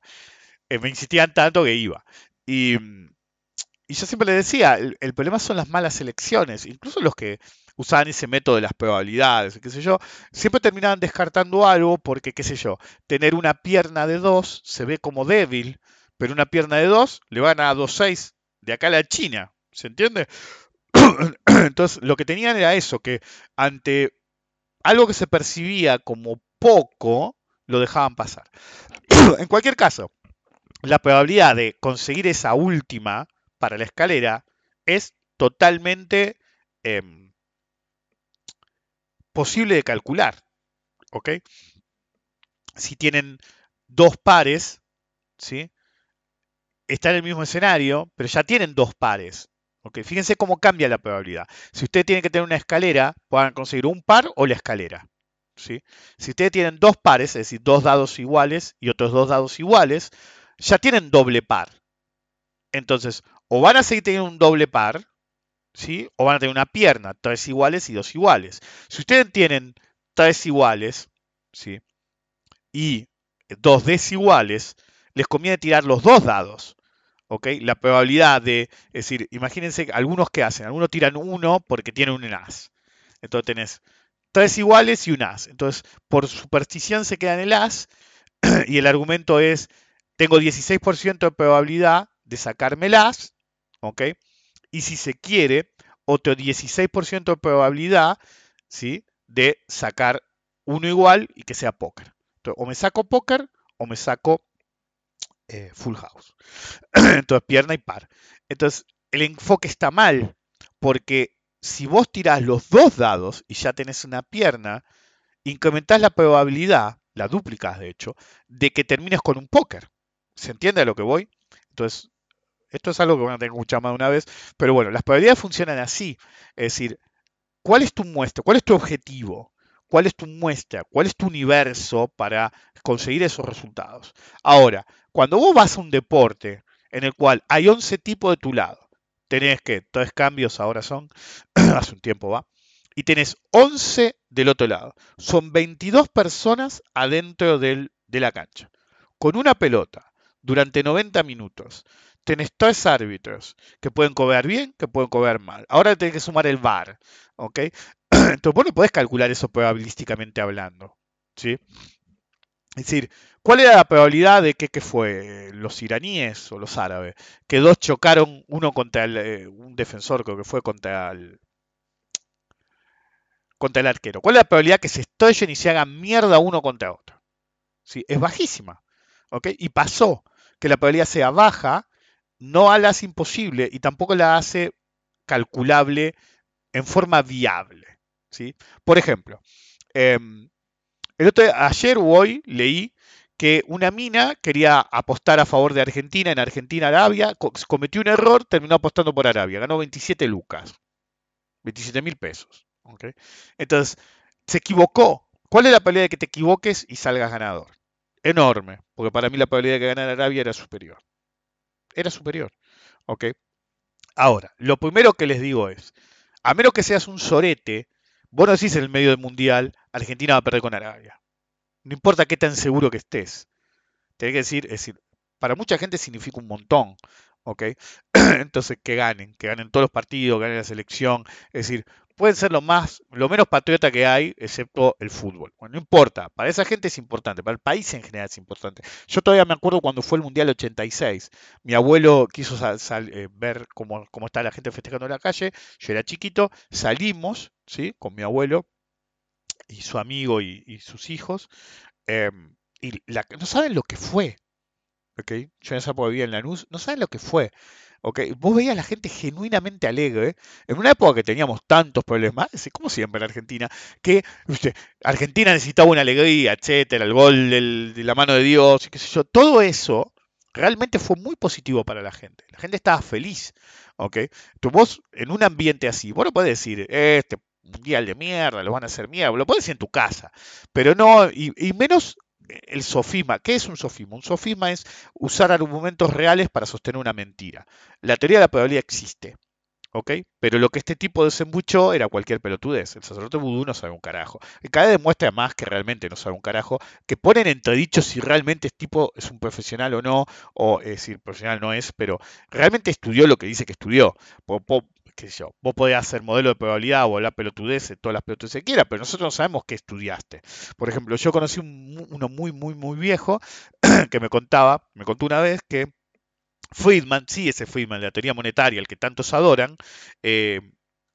Eh, me insistían tanto que iba. Y, yo siempre le decía, el, problema son las malas elecciones, incluso los que usaban ese método de las probabilidades, qué sé yo, siempre terminaban descartando algo porque, qué sé yo, tener una pierna de dos se ve como débil, pero una pierna de dos le van a 2-6 de acá a la China, ¿se entiende? (coughs) Entonces, lo que tenían era eso, que ante algo que se percibía como poco, lo dejaban pasar. (coughs) en cualquier caso, la probabilidad de conseguir esa última para la escalera es totalmente em, posible de calcular. ¿Ok? Si tienen dos pares, ¿sí? Está en el mismo escenario, pero ya tienen dos pares. ¿ok? Fíjense cómo cambia la probabilidad. Si usted tiene que tener una escalera, puedan conseguir un par o la escalera. ¿sí? Si ustedes tienen dos pares, es decir, dos dados iguales y otros dos dados iguales, ya tienen doble par. Entonces, o van a seguir teniendo un doble par, ¿sí? O van a tener una pierna, tres iguales y dos iguales. Si ustedes tienen tres iguales, ¿sí? Y dos desiguales, les conviene tirar los dos dados. ¿Ok? La probabilidad de, es decir, imagínense algunos que hacen, algunos tiran uno porque tienen un as. Entonces tenés tres iguales y un as. Entonces, por superstición se queda en el as (clears throat) y el argumento es, tengo 16% de probabilidad de sacarme el as. Y si se quiere, otro 16% de probabilidad, ¿sí? De sacar uno igual y que sea póker. Entonces, o me saco póker o me saco eh, full house. (clears throat) Entonces, pierna y par. Entonces, el enfoque está mal, porque si vos tirás los dos dados y ya tenés una pierna, incrementás la probabilidad, la duplicas de hecho, de que termines con un póker. ¿Se entiende a lo que voy? Entonces, esto es algo que van a que más de una vez, pero bueno, las probabilidades funcionan así. Es decir, ¿cuál es tu muestra? ¿Cuál es tu objetivo? ¿Cuál es tu muestra? ¿Cuál es tu universo para conseguir esos resultados? Ahora, cuando vos vas a un deporte en el cual hay 11 tipos de tu lado, tenés que, tres cambios ahora son, (clears throat) hace un tiempo va, y tenés 11 del otro lado. Son 22 personas adentro de la cancha, con una pelota, durante 90 minutos tenés tres árbitros que pueden cobrar bien, que pueden cobrar mal. Ahora tenés que sumar el VAR, ¿ok? (clears throat) Entonces vos no podés calcular eso probabilísticamente hablando, ¿sí? Es decir, ¿cuál era la probabilidad de que, fue los iraníes o los árabes? Que dos chocaron uno contra eh, un defensor, creo que fue contra el, contra el arquero. ¿Cuál es la probabilidad que se estrellen y se hagan mierda uno contra otro? ¿Sí? Es bajísima. ¿ok? Y pasó que la probabilidad sea baja no la hace imposible y tampoco la hace calculable en forma viable. ¿sí? Por ejemplo, em, el otro, ayer o hoy leí que una mina quería apostar a favor de Argentina en Argentina-Arabia, cometió un error, terminó apostando por Arabia, ganó 27 lucas, 27 mil pesos. Entonces, se equivocó. ¿Cuál es la probabilidad de que te equivoques y salgas ganador? Enorme, porque para mí la probabilidad de que ganara Arabia era superior era superior. ¿Ok? Ahora, lo primero que les digo es, a menos que seas un sorete, vos no decís en el medio del mundial, Argentina va a perder con Arabia. No importa qué tan seguro que estés. Tenés que decir, es decir, para mucha gente significa un montón. ¿ok? (clears throat) Entonces, que ganen, que ganen todos los partidos, que ganen la selección. Es decir, pueden ser lo más, lo menos patriota que hay, excepto el fútbol. Bueno, no importa, para esa gente es importante, para el país en general es importante. Yo todavía me acuerdo cuando fue el Mundial 86, mi abuelo quiso eh, ver cómo, cómo está la gente festejando en la calle, yo era chiquito, salimos, ¿sí? Con mi abuelo y su amigo y, sus hijos, em, y no saben lo que fue, ¿ok? Yo en esa época vivía en Lanús, no saben lo que fue. Vos veías a la gente genuinamente alegre, en una época que teníamos tantos problemas, como siempre en Argentina, que Argentina necesitaba una alegría, etcétera, el gol de la mano de Dios, y sé yo, todo eso realmente fue muy positivo para la gente. La gente estaba feliz, ¿ok? Entonces vos, en un ambiente así, vos no podés decir, este mundial de mierda, lo van a hacer mierda, lo puedes decir en tu casa, pero no, y menos el sofisma. ¿Qué es un sofisma? Un sofisma es usar argumentos reales para sostener una mentira. La teoría de la probabilidad existe. ¿ok? Pero lo que este tipo desembuchó era cualquier pelotudez. El sacerdote vudú no sabe un carajo. Cada vez demuestra más que realmente no sabe un carajo, que ponen entredicho si realmente este tipo es un profesional o no, o es decir, profesional no es, pero realmente estudió lo que dice que estudió. Qué yo, vos podés hacer modelo de probabilidad o hablar pelotudez, todas las pelotudeces que quieras, pero nosotros no sabemos qué estudiaste. Por ejemplo, yo conocí uno muy, muy, muy viejo (clears throat) que me contaba, me contó una vez que Friedman, sí, ese Friedman de la teoría monetaria, el que tantos adoran, eh,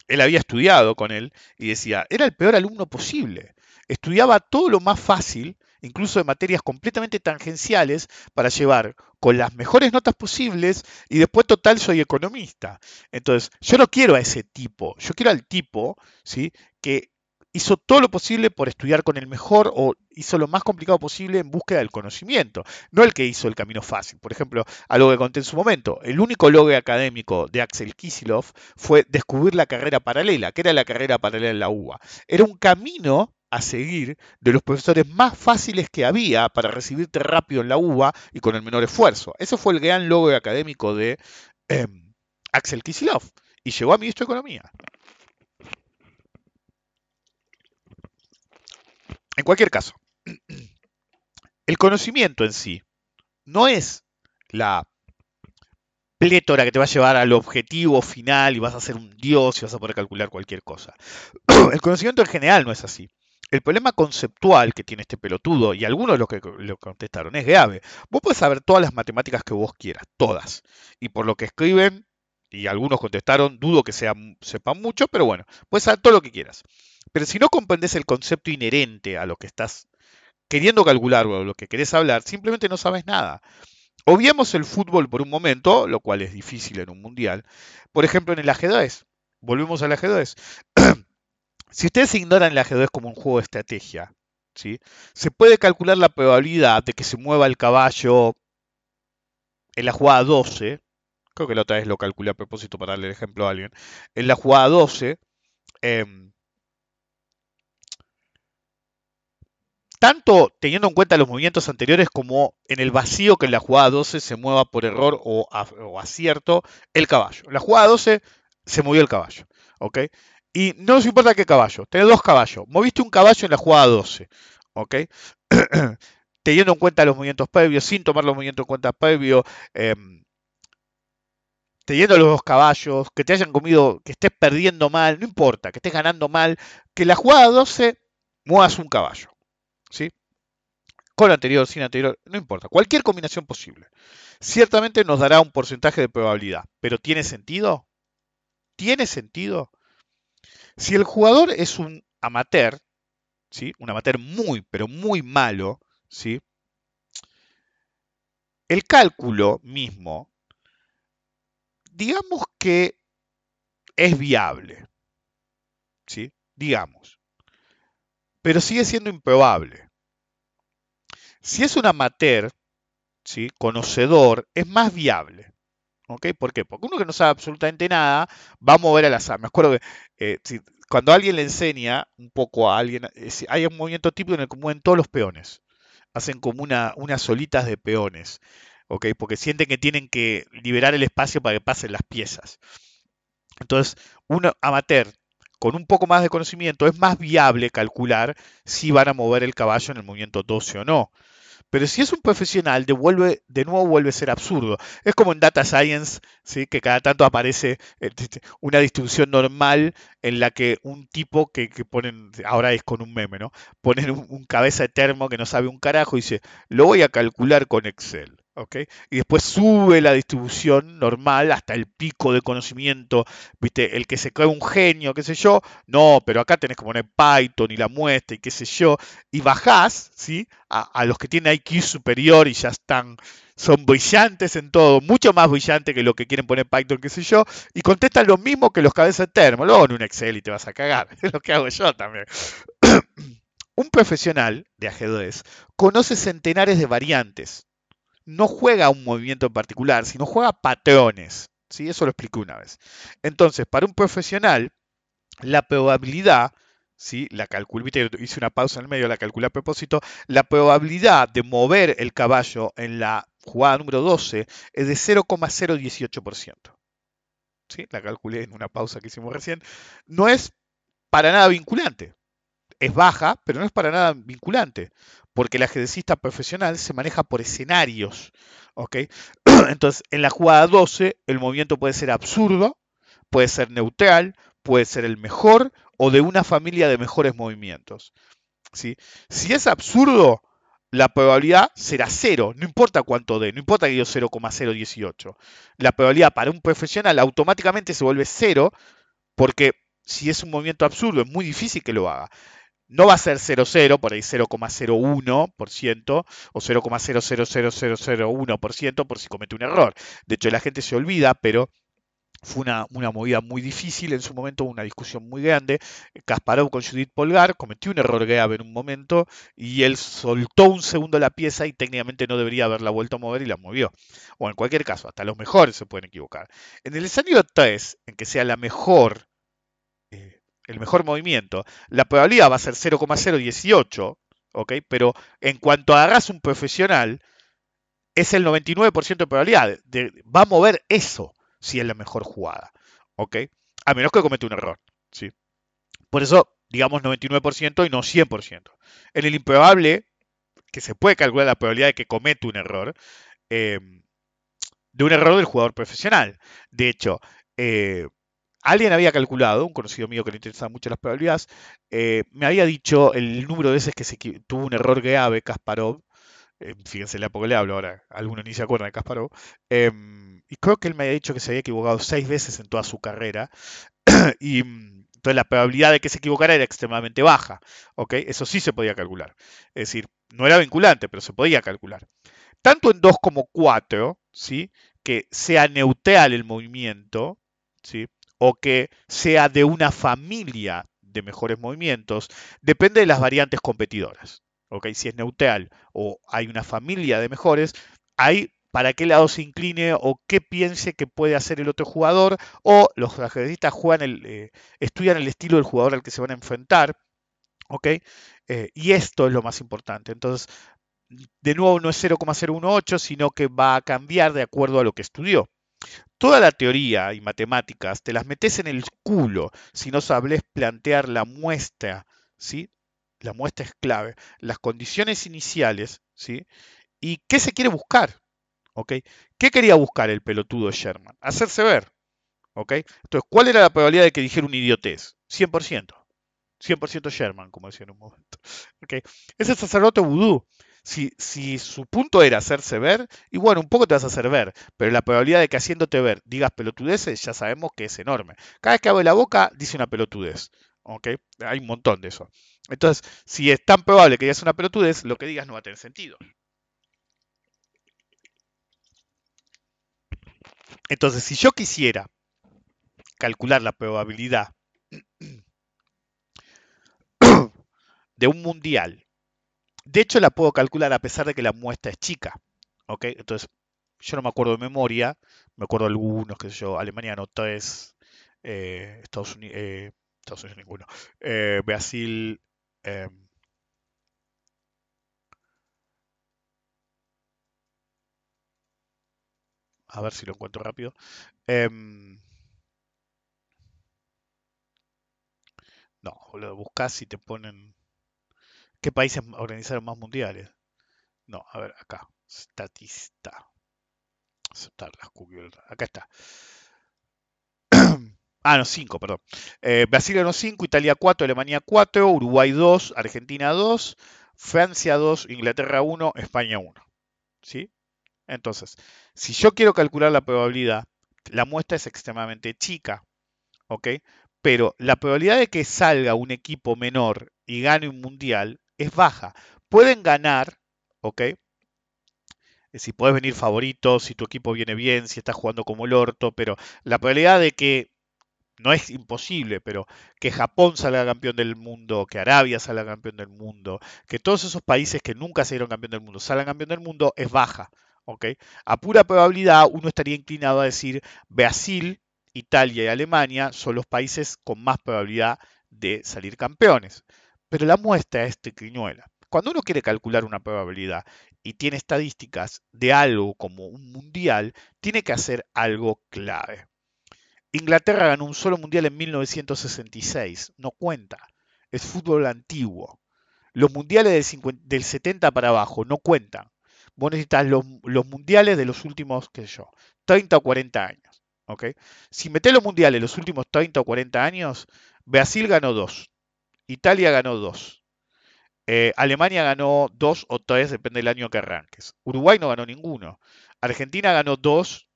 él había estudiado con él y decía, era el peor alumno posible. Estudiaba todo lo más fácil, incluso de materias completamente tangenciales, para llevar con las mejores notas posibles y después total soy economista. Entonces, yo no quiero a ese tipo, yo quiero al tipo, ¿sí? Que hizo todo lo posible por estudiar con el mejor o hizo lo más complicado posible en búsqueda del conocimiento, no el que hizo el camino fácil. Por ejemplo, algo que conté en su momento, el único logro académico de Axel Kisilov fue descubrir la carrera paralela, que era la carrera paralela en la UBA. Era un camino a seguir de los profesores más fáciles que había para recibirte rápido en la UBA y con el menor esfuerzo. Ese fue el gran logro académico de em, Axel Kisilov y llegó a ministro de Economía. En cualquier caso, (clears throat) el conocimiento en sí no es la plétora que te va a llevar al objetivo final y vas a ser un dios y vas a poder calcular cualquier cosa. (clears throat) El conocimiento en general no es así. El problema conceptual que tiene este pelotudo, y algunos de los que lo contestaron, es grave. Vos podés saber todas las matemáticas que vos quieras, todas. Y por lo que escriben, y algunos contestaron, dudo que sepan mucho, pero bueno, puedes saber todo lo que quieras. Pero si no comprendes el concepto inherente a lo que estás queriendo calcular o lo que querés hablar, simplemente no sabes nada. Obviamos el fútbol por un momento, lo cual es difícil en un mundial. Por ejemplo, en el ajedrez. Volvemos al ajedrez. (clears throat) si ustedes ignoran el ajedrez como un juego de estrategia, ¿sí? se puede calcular la probabilidad de que se mueva el caballo en la jugada 12. Creo que la otra vez lo calculé a propósito para darle el ejemplo a alguien. En la jugada 12. tanto teniendo en cuenta los movimientos anteriores como en el vacío que en la jugada 12 se mueva por error o, acierto el caballo. En la jugada 12 se movió el caballo, ¿ok? Y no nos importa qué caballo, tenés dos caballos, moviste un caballo en la jugada 12, ¿ok? (clears throat) teniendo en cuenta los movimientos previos, sin tomar los movimientos en cuenta previos, em, teniendo los dos caballos, que te hayan comido, que estés perdiendo mal, no importa, que estés ganando mal, que la jugada 12 muevas un caballo. ¿sí? Con anterior, sin anterior, no importa, cualquier combinación posible. Ciertamente nos dará un porcentaje de probabilidad, pero ¿tiene sentido? ¿Tiene sentido? Si el jugador es un amateur, ¿sí? un amateur muy, pero muy malo, ¿sí? el cálculo mismo, digamos que es viable, ¿sí? digamos pero sigue siendo improbable. Si es un amateur, ¿sí? conocedor, es más viable. ¿ok? ¿Por qué? Porque uno que no sabe absolutamente nada va a mover al azar. Me acuerdo que eh, cuando alguien le enseña un poco a alguien, hay un movimiento típico en el que mueven todos los peones. Hacen como una, unas solitas de peones. ¿ok? Porque sienten que tienen que liberar el espacio para que pasen las piezas. Entonces, un amateur con un poco más de conocimiento es más viable calcular si van a mover el caballo en el movimiento 12 o no. Pero si es un profesional, devuelve, de nuevo vuelve a ser absurdo. Es como en Data Science, ¿sí? que cada tanto aparece eh, una distribución normal en la que un tipo que, ponen, ahora es con un meme, ¿no? Ponen un, un, cabeza de termo que no sabe un carajo y dice, lo voy a calcular con Excel. Y después sube la distribución normal hasta el pico de conocimiento, ¿viste? El que se cree un genio, qué sé yo, no, pero acá tenés que poner Python y la muestra y qué sé yo, y bajás, ¿sí? A, los que tienen IQ superior y ya están, son brillantes en todo, mucho más brillantes que lo que quieren poner Python, qué sé yo, y contestan lo mismo que los cabezas de termo, luego en un Excel y te vas a cagar, (laughs) es lo que hago yo también. (clears throat) un profesional de ajedrez conoce centenares de variantes no juega un movimiento en particular, sino juega patrones. ¿sí? Eso lo expliqué una vez. Entonces, para un profesional, la probabilidad, ¿sí? la calculé, hice una pausa en el medio, la calculé a propósito, la probabilidad de mover el caballo en la jugada número 12 es de 0,018%. ¿sí? la calculé en una pausa que hicimos recién, no es para nada vinculante. Es baja, pero no es para nada vinculante, porque el ajedrecista profesional se maneja por escenarios. ¿ok? (clears throat) Entonces, en la jugada 12, el movimiento puede ser absurdo, puede ser neutral, puede ser el mejor o de una familia de mejores movimientos. ¿sí? Si es absurdo, la probabilidad será cero, no importa cuánto dé, no importa que yo 0,018. La probabilidad para un profesional automáticamente se vuelve cero porque si es un movimiento absurdo es muy difícil que lo haga. No va a ser 0,0, por ahí 0,01% o 0,000001% por si comete un error. De hecho, la gente se olvida, pero fue una, movida muy difícil, en su momento una discusión muy grande. Kasparov con Judith Polgar cometió un error grave en un momento y él soltó un segundo la pieza y técnicamente no debería haberla vuelto a mover y la movió. O en cualquier caso, hasta los mejores se pueden equivocar. En el escenario 3, en que sea la mejor, el mejor movimiento, la probabilidad va a ser 0,018, ¿ok? Pero en cuanto agarras un profesional, es el 99% de probabilidad. De, va a mover eso si es la mejor jugada. ¿Ok? A menos que cometa un error. ¿sí? Por eso, digamos 99% y no 100%. En el improbable, que se puede calcular la probabilidad de que cometa un error, em, de un error del jugador profesional. De hecho, eh, alguien había calculado, un conocido mío que le interesaba mucho las probabilidades, eh, me había dicho el número de veces que se tuvo un error grave Kasparov. Eh, fíjense la poco le hablo ahora, algunos ni se acuerdan de Kasparov. Em, y creo que él me había dicho que se había equivocado seis veces en toda su carrera. (clears throat) y mm, entonces la probabilidad de que se equivocara era extremadamente baja. ¿ok? Eso sí se podía calcular. Es decir, no era vinculante, pero se podía calcular. Tanto en 2 como 4, ¿sí? que sea neutral el movimiento, ¿sí? O que sea de una familia de mejores movimientos, depende de las variantes competidoras. ¿ok? Si es neutral o hay una familia de mejores, hay para qué lado se incline o qué piense que puede hacer el otro jugador, o los ajedrecistas juegan el, eh, estudian el estilo del jugador al que se van a enfrentar, ¿ok? Eh, y esto es lo más importante. Entonces, de nuevo no es 0,018, sino que va a cambiar de acuerdo a lo que estudió. Toda la teoría y matemáticas te las metes en el culo si no sabes plantear la muestra, ¿sí? La muestra es clave. Las condiciones iniciales, ¿sí? ¿Y qué se quiere buscar? ¿Qué quería buscar el pelotudo Sherman? Hacerse ver. ¿ok? Entonces, ¿cuál era la probabilidad de que dijera un idiotez? 100%. 100% Sherman, como decía en un momento. ¿ok? Ese sacerdote vudú. Si, su punto era hacerse ver, y bueno, un poco te vas a hacer ver, pero la probabilidad de que haciéndote ver digas pelotudeces, ya sabemos que es enorme. Cada vez que abre la boca, dice una pelotudez. ¿ok? Hay un montón de eso. Entonces, si es tan probable que digas una pelotudez, lo que digas no va a tener sentido. Entonces, si yo quisiera calcular la probabilidad (clears throat) de un mundial, de hecho la puedo calcular a pesar de que la muestra es chica. ¿ok? Entonces, yo no me acuerdo de memoria, me acuerdo de algunos, qué sé yo, Alemania no tres, eh, Estados Unidos, eh, Estados Unidos ninguno, eh, Brasil, em, A ver si lo encuentro rápido. Em, no, lo buscas y te ponen. ¿Qué países organizaron más mundiales? No, a ver, acá. Statista. Aceptar las cookies. Acá está. (clears throat) Ah, no, 5, perdón. Eh, Brasil ganó 5, Italia 4, Alemania 4, Uruguay 2, Argentina 2, Francia 2, Inglaterra 1, España 1. ¿Sí? Entonces, si yo quiero calcular la probabilidad, la muestra es extremadamente chica, ¿ok? Pero la probabilidad de que salga un equipo menor y gane un mundial es baja. Pueden ganar, ¿ok? Si puedes venir favorito, si tu equipo viene bien, si estás jugando como el orto, pero la probabilidad de que no es imposible, pero que Japón salga campeón del mundo, que Arabia salga campeón del mundo, que todos esos países que nunca se dieron campeón del mundo salgan campeón del mundo es baja. A pura probabilidad, uno estaría inclinado a decir Brasil, Italia y Alemania son los países con más probabilidad de salir campeones. Pero la muestra es triquiñuela. Cuando uno quiere calcular una probabilidad y tiene estadísticas de algo como un mundial, tiene que hacer algo clave. Inglaterra ganó un solo mundial en 1966, no cuenta, es fútbol antiguo. Los mundiales del, 70 para abajo no cuentan. Vos necesitas los, mundiales de los últimos, qué sé yo, 30 o 40 años. ¿ok? Si metés los mundiales los últimos 30 o 40 años, Brasil ganó dos, Italia ganó dos, eh, Alemania ganó dos o tres, depende del año que arranques. Uruguay no ganó ninguno. Argentina ganó dos,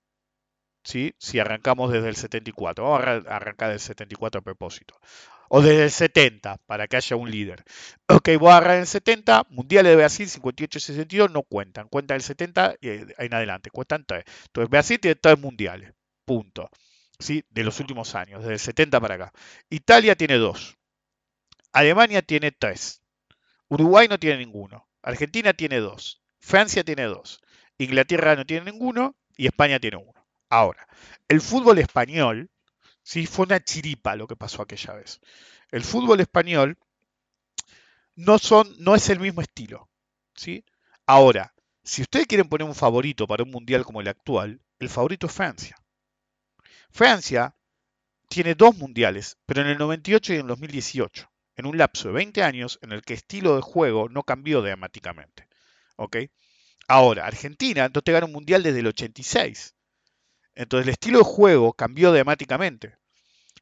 ¿sí? si arrancamos desde el 74. Vamos a arrancar del 74 a propósito. O desde el 70, para que haya un líder. Ok, voy a agarrar el 70, Mundiales de Brasil 58 y 62 no cuentan. Cuentan el 70 y en adelante, cuentan tres. Entonces Brasil tiene tres mundiales, punto. ¿Sí? De los últimos años, desde el 70 para acá. Italia tiene dos. Alemania tiene tres. Uruguay no tiene ninguno. Argentina tiene dos. Francia tiene dos. Inglaterra no tiene ninguno. Y España tiene uno. Ahora, el fútbol español, sí, fue una chiripa lo que pasó aquella vez. El fútbol español no, es el mismo estilo. ¿sí? Ahora, si ustedes quieren poner un favorito para un mundial como el actual, el favorito es Francia. Francia tiene dos mundiales, pero en el 98 y en el 2018 en un lapso de 20 años en el que estilo de juego no cambió dramáticamente. ¿Ok? Ahora, Argentina no te gana un mundial desde el 86. Entonces el estilo de juego cambió dramáticamente.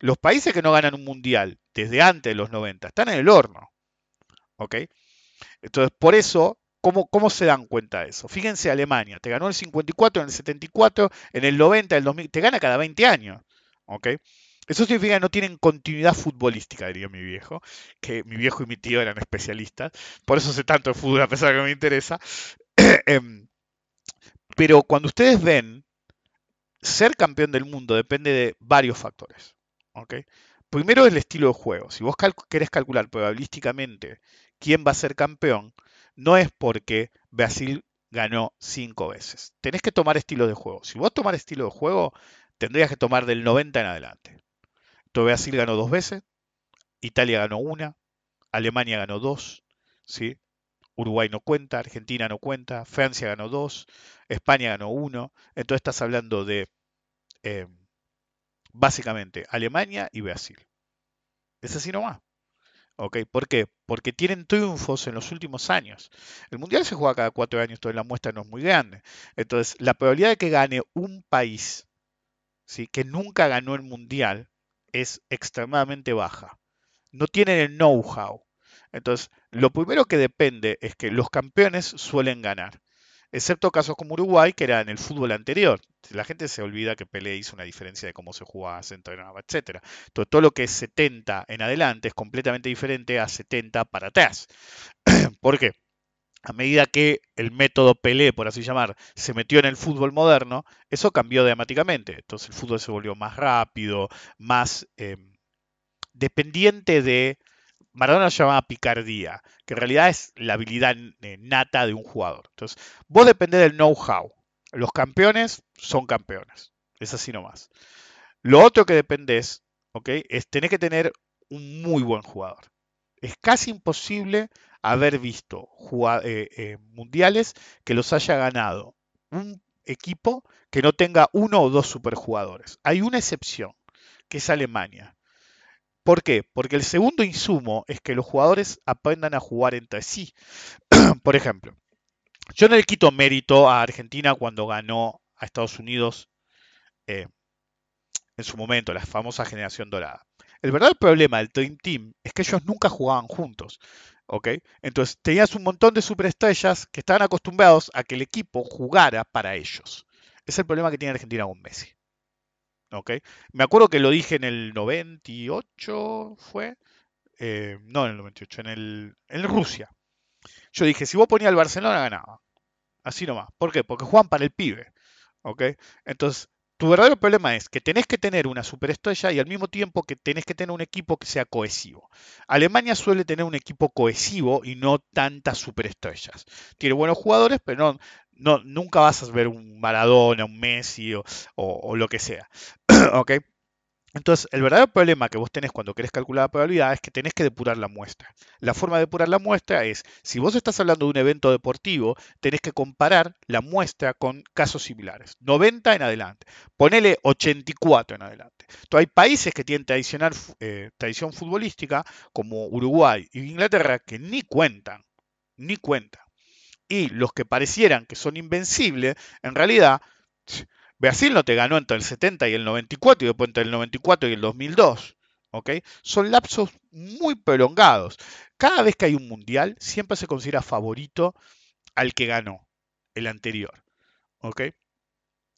Los países que no ganan un mundial desde antes de los 90 están en el horno. ¿Ok? Entonces, por eso, ¿cómo, cómo se dan cuenta de eso? Fíjense, Alemania, te ganó el 54, en el 74, en el 90, en el 2000, te gana cada 20 años. ¿Ok? Eso significa que no tienen continuidad futbolística, diría mi viejo, que mi viejo y mi tío eran especialistas, por eso sé tanto de fútbol a pesar de que me interesa. (clears throat) Em, pero cuando ustedes ven, ser campeón del mundo depende de varios factores. Primero es el estilo de juego. Si vos querés calcular probabilísticamente quién va a ser campeón, no es porque Brasil ganó cinco veces. Tenés que tomar estilo de juego. Si vos tomar estilo de juego, tendrías que tomar del 90 en adelante. Brasil ganó dos veces, Italia ganó una, Alemania ganó dos, ¿sí? Uruguay no cuenta, Argentina no cuenta, Francia ganó dos, España ganó uno. Entonces estás hablando de eh, básicamente Alemania y Brasil. Es así nomás. ¿Ok? ¿Por qué? Porque tienen triunfos en los últimos años. El Mundial se juega cada cuatro años, entonces la muestra no es muy grande. Entonces, la probabilidad de que gane un país ¿sí? que nunca ganó el Mundial es extremadamente baja. No tienen el know-how. Entonces, lo primero que depende es que los campeones suelen ganar. Excepto casos como Uruguay, que era en el fútbol anterior. La gente se olvida que Pelé hizo una diferencia de cómo se jugaba, se entrenaba, etc. Entonces, todo lo que es 70 en adelante es completamente diferente a 70 para atrás. (clears throat) ¿Por qué? A medida que el método Pelé, por así llamar, se metió en el fútbol moderno, eso cambió dramáticamente. Entonces el fútbol se volvió más rápido, más eh, dependiente de... Maradona lo llamaba picardía, que en realidad es la habilidad eh, nata de un jugador. Entonces, vos dependés del know-how. Los campeones son campeones. Es así nomás. Lo otro que dependés, ¿ok? Es tener que tener un muy buen jugador. Es casi imposible haber visto eh, eh, mundiales que los haya ganado un equipo que no tenga uno o dos superjugadores. Hay una excepción, que es Alemania. ¿Por qué? Porque el segundo insumo es que los jugadores aprendan a jugar entre sí. (clears throat) Por ejemplo, yo no le quito mérito a Argentina cuando ganó a Estados Unidos eh, en su momento, la famosa generación dorada. El verdadero problema del Dream Team es que ellos nunca jugaban juntos. ¿ok? Entonces tenías un montón de superestrellas que estaban acostumbrados a que el equipo jugara para ellos. Es el problema que tiene Argentina con Messi. ¿ok? Me acuerdo que lo dije en el 98, ¿fue? Eh, no en el 98, en, el, en Rusia. Yo dije, si vos ponías al Barcelona, ganaba. Así nomás. ¿Por qué? Porque juegan para el pibe. ¿ok? Entonces, tu verdadero problema es que tenés que tener una superestrella y al mismo tiempo que tenés que tener un equipo que sea cohesivo. Alemania suele tener un equipo cohesivo y no tantas superestrellas. Tiene buenos jugadores, pero no, nunca vas a ver un Maradona, un Messi o, lo que sea. (clears throat) Entonces, el verdadero problema que vos tenés cuando querés calcular la probabilidad es que tenés que depurar la muestra. La forma de depurar la muestra es, si vos estás hablando de un evento deportivo, tenés que comparar la muestra con casos similares. 90 en adelante. Ponele 84 en adelante. Entonces, hay países que tienen tradicional, eh, tradición futbolística, como Uruguay y Inglaterra, que ni cuentan, ni cuentan. Y los que parecieran que son invencibles, en realidad Brasil no te ganó entre el 70 y el 94 y después entre el 94 y el 2002. ¿ok? Son lapsos muy prolongados. Cada vez que hay un mundial, siempre se considera favorito al que ganó el anterior. ¿ok?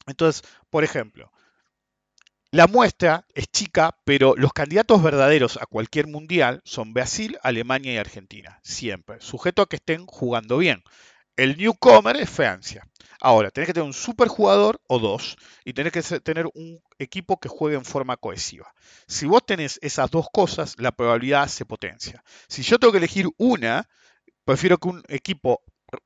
Entonces, por ejemplo, la muestra es chica, pero los candidatos verdaderos a cualquier mundial son Brasil, Alemania y Argentina, siempre, sujeto a que estén jugando bien. El newcomer es Francia. Ahora, tenés que tener un superjugador o dos y tenés que tener un equipo que juegue en forma cohesiva. Si vos tenés esas dos cosas, la probabilidad se potencia. Si yo tengo que elegir una, prefiero que un equipo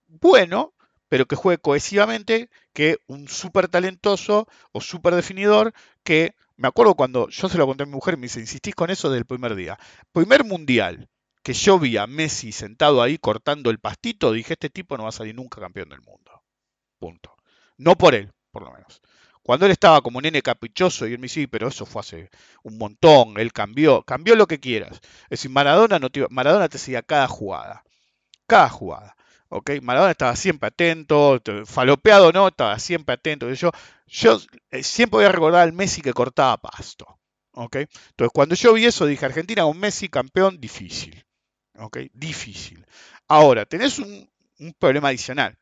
bueno, pero que juegue cohesivamente, que un súper talentoso o súper definidor que, me acuerdo cuando yo se lo conté a mi mujer, me dice, insistís con eso desde el primer día. Primer mundial, que yo vi a Messi sentado ahí cortando el pastito, dije, este tipo no va a salir nunca campeón del mundo. Punto. No por él, por lo menos. Cuando él estaba como nene caprichoso y él me dice, pero eso fue hace un montón, él cambió, cambió lo que quieras. Es decir, Maradona, no te, Maradona te seguía cada jugada, cada jugada. ¿ok? Maradona estaba siempre atento, falopeado no, estaba siempre atento. Yo, yo eh, siempre voy a recordar al Messi que cortaba pasto. ¿ok? Entonces, cuando yo vi eso, dije, Argentina con Messi campeón, difícil. ¿Ok? Difícil. Ahora, tenés un, problema adicional.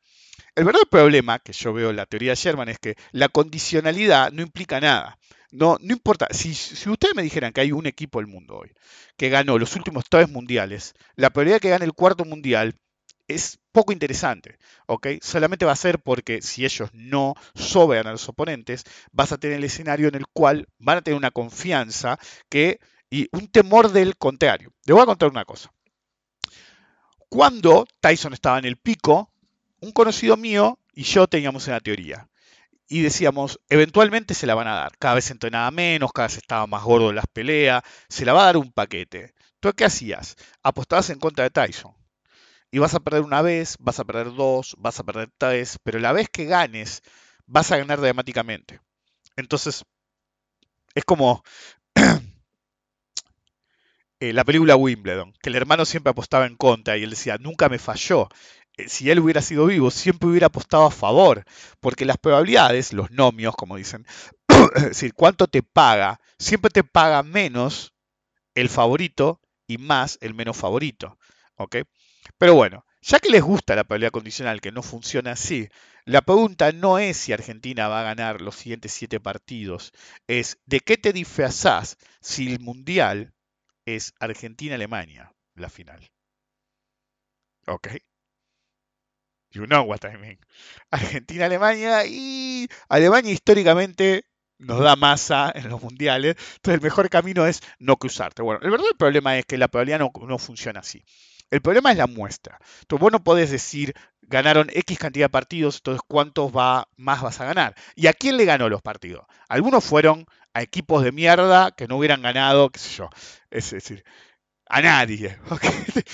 El verdadero problema que yo veo en la teoría de Sherman es que la condicionalidad no implica nada. No, no importa, si, si, ustedes me dijeran que hay un equipo del mundo hoy que ganó los últimos tres mundiales, la probabilidad de que gane el cuarto mundial es poco interesante, ¿ok? Solamente va a ser porque si ellos no sobean a los oponentes, vas a tener el escenario en el cual van a tener una confianza que, y un temor del contrario. Le voy a contar una cosa. Cuando Tyson estaba en el pico, un conocido mío y yo teníamos una teoría. Y decíamos, eventualmente se la van a dar. Cada vez entrenaba menos, cada vez estaba más gordo en las peleas, se la va a dar un paquete. ¿Tú qué hacías? Apostabas en contra de Tyson. Y vas a perder una vez, vas a perder dos, vas a perder tres, pero la vez que ganes, vas a ganar dramáticamente. Entonces, es como eh, la película Wimbledon, que el hermano siempre apostaba en contra y él decía, nunca me falló. Eh, si él hubiera sido vivo, siempre hubiera apostado a favor, porque las probabilidades, los nomios, como dicen, (coughs) es decir, cuánto te paga, siempre te paga menos el favorito y más el menos favorito. ¿ok? Pero bueno, ya que les gusta la probabilidad condicional que no funciona así, la pregunta no es si Argentina va a ganar los siguientes siete partidos, es de qué te disfrazás si el Mundial es Argentina-Alemania, la final. ¿Ok? You know what I mean. Argentina-Alemania y Alemania históricamente nos da masa en los mundiales. Entonces el mejor camino es no cruzarte. Bueno, el verdadero problema es que la probabilidad no, no funciona así. El problema es la muestra. Entonces vos no podés decir ganaron X cantidad de partidos, entonces cuántos va, más vas a ganar. ¿Y a quién le ganó los partidos? Algunos fueron a equipos de mierda que no hubieran ganado, qué sé yo. Es decir, a nadie. (laughs)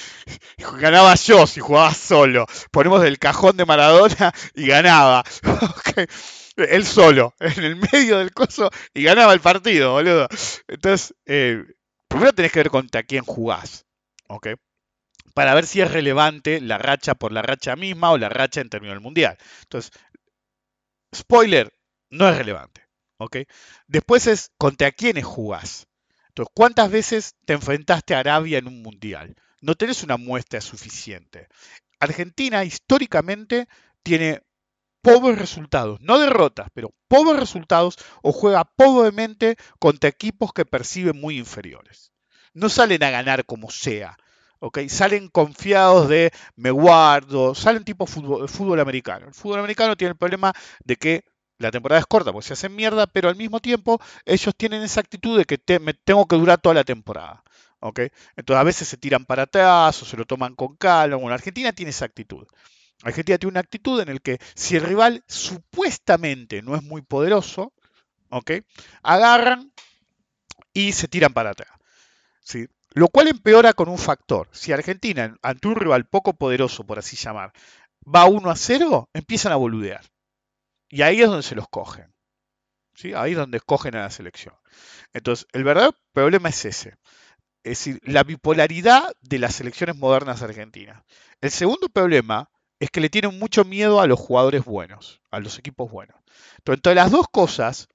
(laughs) Ganaba yo si jugaba solo. Ponemos el cajón de Maradona y ganaba. (laughs) Él solo, en el medio del coso, y ganaba el partido, boludo. Entonces, eh, primero tenés que ver contra quién jugás. ¿ok? Para ver si es relevante la racha por la racha misma o la racha en términos del mundial. Entonces, spoiler, no es relevante. ¿Ok? Después es contra quiénes jugás. Entonces, ¿cuántas veces te enfrentaste a Arabia en un mundial? No tenés una muestra suficiente. Argentina históricamente tiene pobres resultados, no derrotas, pero pobres resultados o juega pobremente contra equipos que perciben muy inferiores. No salen a ganar como sea, ¿ok? Salen confiados de me guardo, salen tipo fútbol, fútbol americano. El fútbol americano tiene el problema de que la temporada es corta porque se hacen mierda, pero al mismo tiempo ellos tienen esa actitud de que me tengo que durar toda la temporada. ¿ok? Entonces a veces se tiran para atrás o se lo toman con calma. Bueno, Argentina tiene esa actitud. Argentina tiene una actitud en la que si el rival supuestamente no es muy poderoso, ¿ok? Agarran y se tiran para atrás. ¿sí? Lo cual empeora con un factor. Si Argentina, ante un rival poco poderoso, por así llamar, va 1 a 0, empiezan a boludear. Y ahí es donde se los cogen. ¿sí? Ahí es donde escogen a la selección. Entonces, el verdadero problema es ese. Es decir, la bipolaridad de las selecciones modernas argentinas. El segundo problema es que le tienen mucho miedo a los jugadores buenos, a los equipos buenos. Entonces, entre las dos cosas,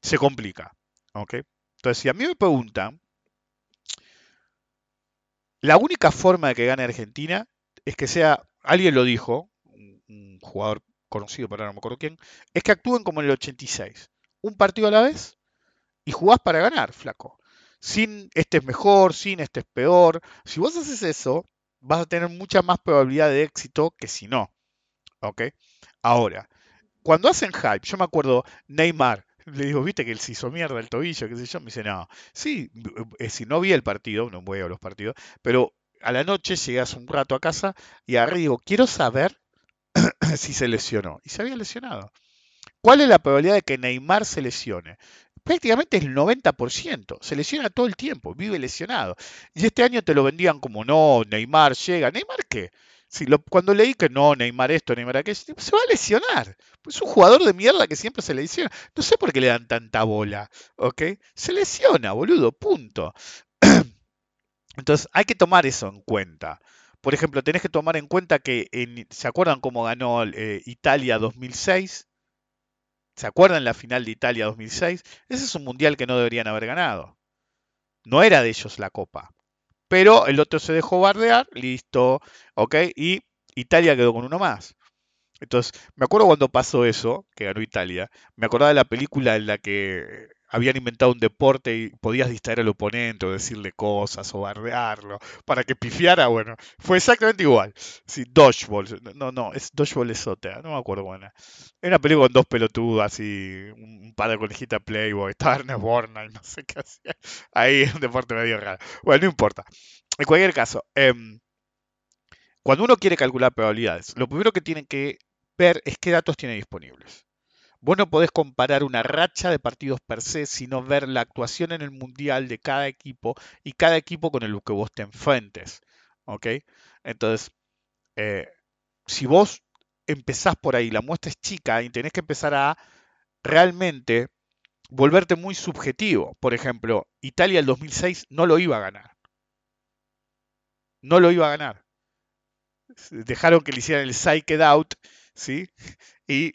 se complica. Entonces, si a mí me preguntan, la única forma de que gane Argentina es que sea, alguien lo dijo, un, jugador conocido, pero no me acuerdo quién, es que actúen como en el 86. Un partido a la vez y jugás para ganar, flaco. Sin este es mejor, sin este es peor. Si vos haces eso, vas a tener mucha más probabilidad de éxito que si no. ¿Ok? Ahora, cuando hacen hype, yo me acuerdo Neymar, le digo, viste que él se hizo mierda el tobillo, qué sé yo, me dice, no, sí, si no vi el partido, no voy a los partidos, pero a la noche llegué hace un rato a casa y agarré digo, quiero saber (clears throat) si se lesionó. Y se había lesionado. ¿Cuál es la probabilidad de que Neymar se lesione? Prácticamente es el 90%. Se lesiona todo el tiempo, vive lesionado. Y este año te lo vendían como no, Neymar llega. ¿Neymar qué? Si cuando leí que no, Neymar esto, Neymar aquello, se va a lesionar. Es un jugador de mierda que siempre se lesiona. No sé por qué le dan tanta bola, ¿ok? Se lesiona, boludo, punto. (clears throat) Entonces hay que tomar eso en cuenta. Por ejemplo, tenés que tomar en cuenta que, ¿se acuerdan cómo ganó eh, Italia 2006? ¿Se acuerdan la final de Italia 2006? Ese es un mundial que no deberían haber ganado. No era de ellos la copa. Pero el otro se dejó bardear, listo, ok, y Italia quedó con uno más. Entonces, me acuerdo cuando pasó eso, que ganó Italia, me acordaba de la película en la que habían inventado un deporte y podías distraer al oponente o decirle cosas o bardearlo para que pifiara, bueno, fue exactamente igual. Sí, Dodgeball, no, no, es Dodgeball es otra, no me acuerdo buena. Era una película con dos pelotudas y un par de conejitas Playboy, estaba Borna y no sé qué hacía. Ahí es un deporte medio raro. Bueno, no importa. En cualquier caso, em, cuando uno quiere calcular probabilidades, lo primero que tiene que ver es qué datos tiene disponibles. Vos no podés comparar una racha de partidos per se, sino ver la actuación en el mundial de cada equipo y cada equipo con el que vos te enfrentes. ¿Ok? Entonces, eh, si vos empezás por ahí, la muestra es chica y tenés que empezar a realmente volverte muy subjetivo. Por ejemplo, Italia el 2006 no lo iba a ganar. No lo iba a ganar. Dejaron que le hicieran el psyched out, ¿sí? Y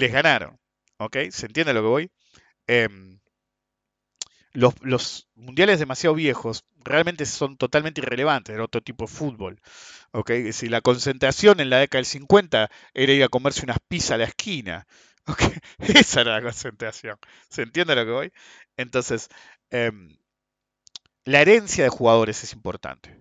les ganaron. ¿Ok? ¿Se entiende lo que voy? Em, los, mundiales demasiado viejos realmente son totalmente irrelevantes, era otro tipo de fútbol. ¿ok? Si la concentración en la década del 50 era ir a comerse unas pizzas a la esquina. ¿ok? (laughs) Esa era la concentración. ¿Se entiende lo que voy? Entonces, em, la herencia de jugadores es importante.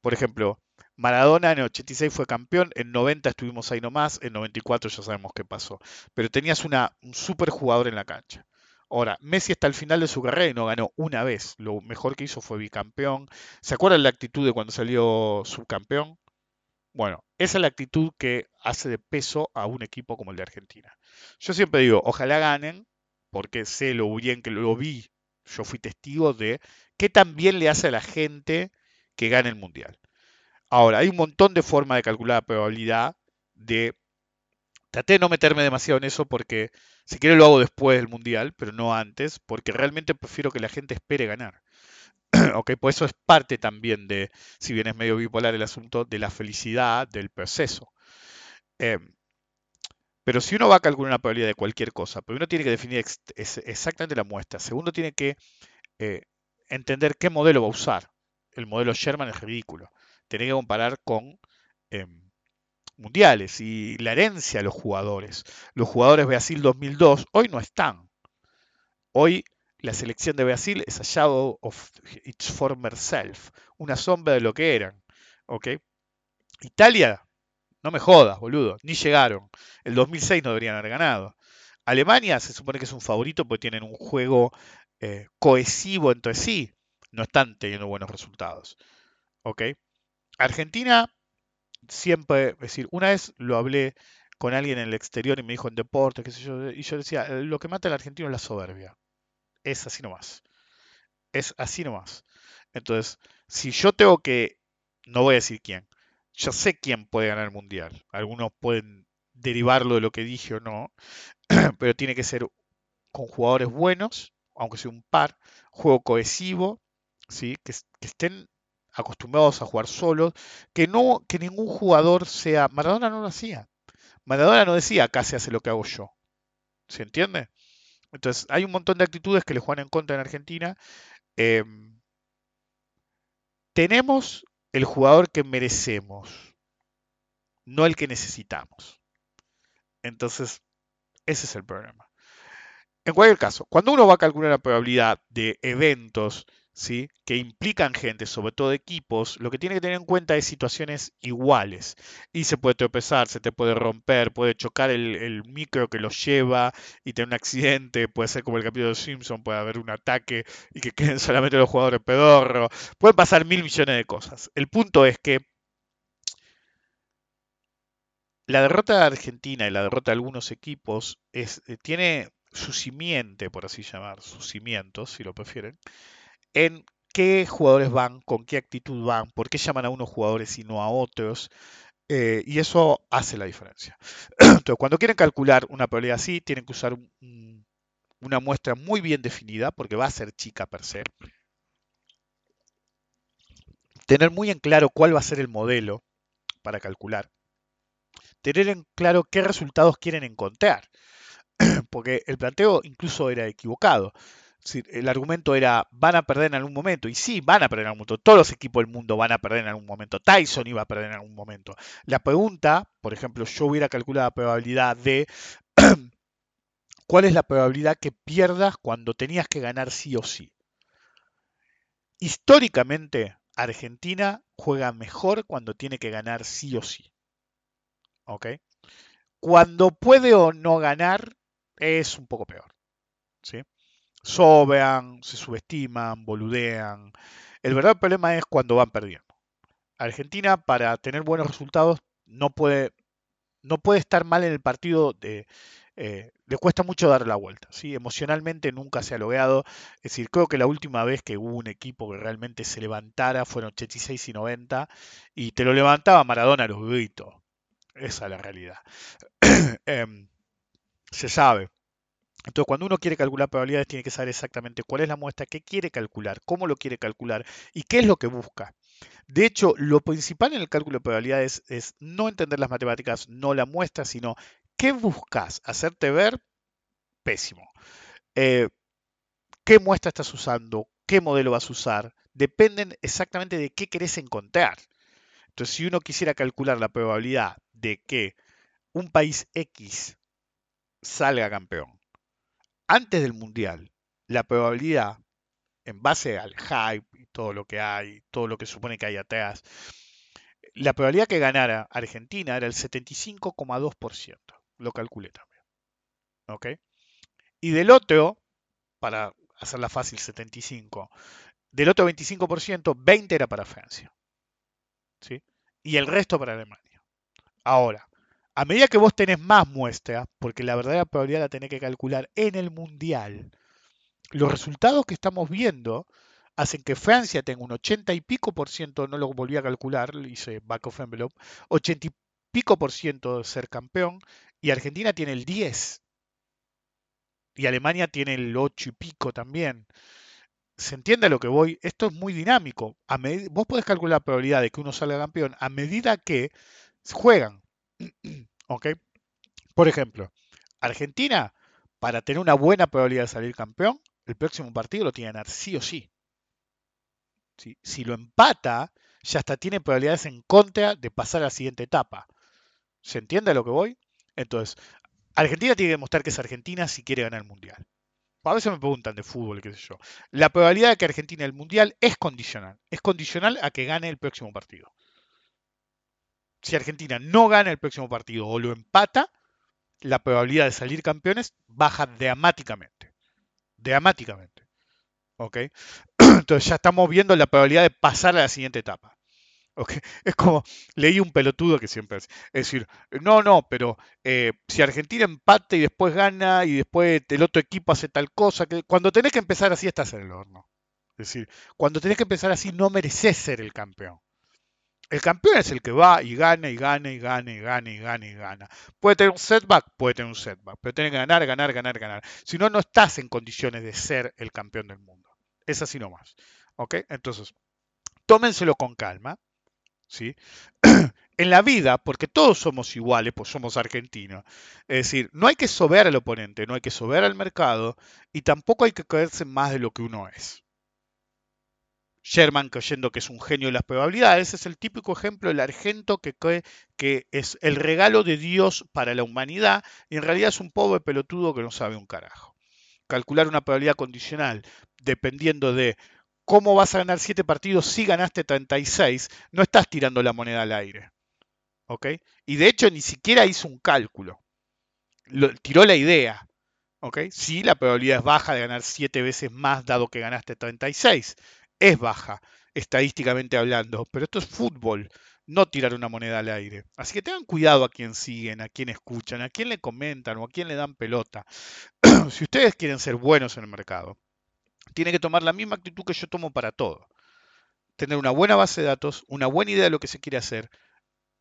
Por ejemplo, Maradona en el 86 fue campeón, en 90 estuvimos ahí nomás, en 94 ya sabemos qué pasó. Pero tenías una, un super jugador en la cancha. Ahora, Messi está al final de su carrera y no ganó una vez. Lo mejor que hizo fue bicampeón. ¿Se acuerdan la actitud de cuando salió subcampeón? Bueno, esa es la actitud que hace de peso a un equipo como el de Argentina. Yo siempre digo, ojalá ganen, porque sé lo bien que lo vi. Yo fui testigo de qué tan bien le hace a la gente que gane el Mundial. Ahora, hay un montón de formas de calcular la probabilidad de... Traté de no meterme demasiado en eso porque si quiero lo hago después del Mundial, pero no antes, porque realmente prefiero que la gente espere ganar. (clears throat) ok, pues eso es parte también de, si bien es medio bipolar el asunto, de la felicidad del proceso. Em, pero si uno va a calcular una probabilidad de cualquier cosa, primero tiene que definir exactamente la muestra. Segundo, tiene que eh, entender qué modelo va a usar. El modelo Sherman es ridículo tener que comparar con em, mundiales y la herencia de los jugadores. Los jugadores de Brasil 2002 hoy no están. Hoy la selección de Brasil es a shadow of its former self, una sombra de lo que eran. ¿ok? Italia, no me jodas, boludo, ni llegaron. El 2006 no deberían haber ganado. Alemania se supone que es un favorito porque tienen un juego eh, cohesivo entre sí. No están teniendo buenos resultados. ¿Ok? Argentina siempre, es decir, una vez lo hablé con alguien en el exterior y me dijo en deporte, qué sé yo, y yo decía, lo que mata al argentino es la soberbia. Es así nomás. Es así nomás. Entonces, si yo tengo que, no voy a decir quién, yo sé quién puede ganar el mundial. Algunos pueden derivarlo de lo que dije o no, (clears throat) pero tiene que ser con jugadores buenos, aunque sea un par, juego cohesivo, ¿sí? que estén acostumbrados a jugar solos, que no que ningún jugador sea Maradona no lo hacía. Maradona no decía acá se hace lo que hago yo. ¿Se entiende? Entonces, hay un montón de actitudes que le juegan en contra en Argentina. Em, tenemos el jugador que merecemos, no el que necesitamos. Entonces, ese es el problema. En cualquier caso, cuando uno va a calcular la probabilidad de eventos que implican gente, sobre todo equipos, lo que tiene que tener en cuenta es situaciones iguales. Y se puede tropezar, se te puede romper, puede chocar el, micro que lo lleva y tener un accidente, puede ser como el capítulo de Simpson, puede haber un ataque y que (laughs) queden solamente los jugadores pedorro, puede pasar mil millones de cosas. El punto es que la derrota de Argentina y la derrota de algunos equipos es, eh, tiene su simiente, por así llamar, sus cimientos, si lo prefieren, en qué jugadores van, con qué actitud van, por qué llaman a unos jugadores y no a otros. Eh, y eso hace la diferencia. (clears throat) Entonces, cuando quieren calcular una probabilidad así, tienen que usar una muestra muy bien definida, porque va a ser chica per se. Tener muy en claro cuál va a ser el modelo para calcular. Tener en claro qué resultados quieren encontrar. (clears throat) Porque el planteo incluso era equivocado el argumento era, van a perder en algún momento. Y sí, van a perder en algún momento. Todos los equipos del mundo van a perder en algún momento. Tyson iba a perder en algún momento. La pregunta, por ejemplo, yo hubiera calculado la probabilidad de (clears throat) cuál es la probabilidad que pierdas cuando tenías que ganar sí o sí. Históricamente, Argentina juega mejor cuando tiene que ganar sí o sí. ¿Ok? Cuando puede o no ganar, es un poco peor. ¿Sí? Sobean, se subestiman, boludean. El verdadero problema es cuando van perdiendo. Argentina, para tener buenos resultados, no puede, no puede estar mal en el partido. De, eh, le cuesta mucho dar la vuelta. Emocionalmente nunca se ha logrado. Es decir, creo que la última vez que hubo un equipo que realmente se levantara fueron 86 y 90 y te lo levantaba Maradona a los gritos. Esa es la realidad. (clears throat) Em, se sabe. Entonces, cuando uno quiere calcular probabilidades, tiene que saber exactamente cuál es la muestra, qué quiere calcular, cómo lo quiere calcular y qué es lo que busca. De hecho, lo principal en el cálculo de probabilidades es no entender las matemáticas, no la muestra, sino qué buscas hacerte ver pésimo. Eh, ¿Qué muestra estás usando? ¿Qué modelo vas a usar? Dependen exactamente de qué querés encontrar. Entonces, si uno quisiera calcular la probabilidad de que un país X salga campeón antes del Mundial, la probabilidad, en base al hype y todo lo que hay, todo lo que supone que hay atrás, la probabilidad que ganara Argentina era el 75,2%. Lo calculé también. ¿Ok? Y del otro, para hacerla fácil, 75, del otro 25%, 20 era para Francia. ¿Sí? Y el resto para Alemania. Ahora, a medida que vos tenés más muestras, porque la verdadera probabilidad la tenés que calcular en el mundial, los resultados que estamos viendo hacen que Francia tenga un 80 y pico por ciento, no lo volví a calcular, hice back of envelope, 80 y pico por ciento de ser campeón, y Argentina tiene el 10. Y Alemania tiene el 8 y pico también. ¿Se entiende a lo que voy? Esto es muy dinámico. A vos podés calcular la probabilidad de que uno salga campeón a medida que juegan. (clears throat) Por ejemplo, Argentina, para tener una buena probabilidad de salir campeón, el próximo partido lo tiene que ganar sí o sí. Si lo empata, ya hasta tiene probabilidades en contra de pasar a la siguiente etapa. ¿Se entiende a lo que voy? Entonces, Argentina tiene que demostrar que es Argentina si quiere ganar el Mundial. A veces me preguntan de fútbol, qué sé yo. La probabilidad de que Argentina el Mundial es condicional. Es condicional a que gane el próximo partido si Argentina no gana el próximo partido o lo empata, la probabilidad de salir campeones baja dramáticamente. Dramáticamente. ¿Ok? (clears throat) Entonces ya estamos viendo la probabilidad de pasar a la siguiente etapa. ¿Ok? (laughs) Es como, leí un pelotudo que siempre es. Decir, no, no, pero eh, si Argentina empata y después gana y después el otro equipo hace tal cosa, que cuando tenés que empezar así estás en el horno. Es decir, cuando tenés que pensar así, no mereces ser el campeón. El campeón es el que va y gana y gana y gana y gana y gana y gana. Puede tener un setback, puede tener un setback, pero tiene que ganar, ganar, ganar, ganar. Si no, no estás en condiciones de ser el campeón del mundo. Es así nomás. ¿Ok? Entonces, tómenselo con calma. ¿Sí? (clears throat) en la vida, porque todos somos iguales, pues somos argentinos. Es decir, no hay que sober al oponente, no hay que sober al mercado y tampoco hay que creerse más de lo que uno es. Sherman creyendo que es un genio de las probabilidades, es el típico ejemplo del argento que cree que es el regalo de Dios para la humanidad y en realidad es un pobre pelotudo que no sabe un carajo. Calcular una probabilidad condicional dependiendo de cómo vas a ganar 7 partidos si ganaste 36, no estás tirando la moneda al aire. ¿Ok? Y de hecho ni siquiera hizo un cálculo. tiró la idea. ¿Ok? Sí, la probabilidad es baja de ganar 7 veces más dado que ganaste 36 es baja, estadísticamente hablando, pero esto es fútbol, no tirar una moneda al aire. Así que tengan cuidado a quién siguen, a quién escuchan, a quién le comentan o a quién le dan pelota. (clears throat) si ustedes quieren ser buenos en el mercado, tienen que tomar la misma actitud que yo tomo para todo. Tener una buena base de datos, una buena idea de lo que se quiere hacer,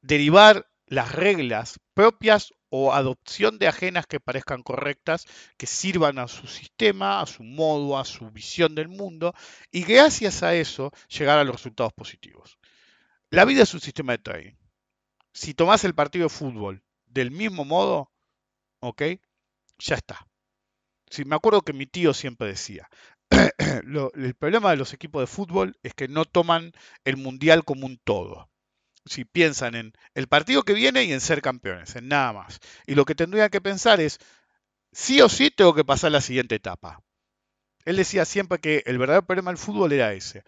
derivar las reglas propias o adopción de ajenas que parezcan correctas, que sirvan a su sistema, a su modo, a su visión del mundo, y gracias a eso llegar a los resultados positivos. La vida es un sistema de trading. Si tomás el partido de fútbol del mismo modo, ¿ok? Ya está. Si me acuerdo que mi tío siempre decía, (clears throat) el problema de los equipos de fútbol es que no toman el mundial como un todo si piensan en el partido que viene y en ser campeones, en nada más. Y lo que tendrían que pensar es, sí o sí tengo que pasar la siguiente etapa. Él decía siempre que el verdadero problema del fútbol era ese.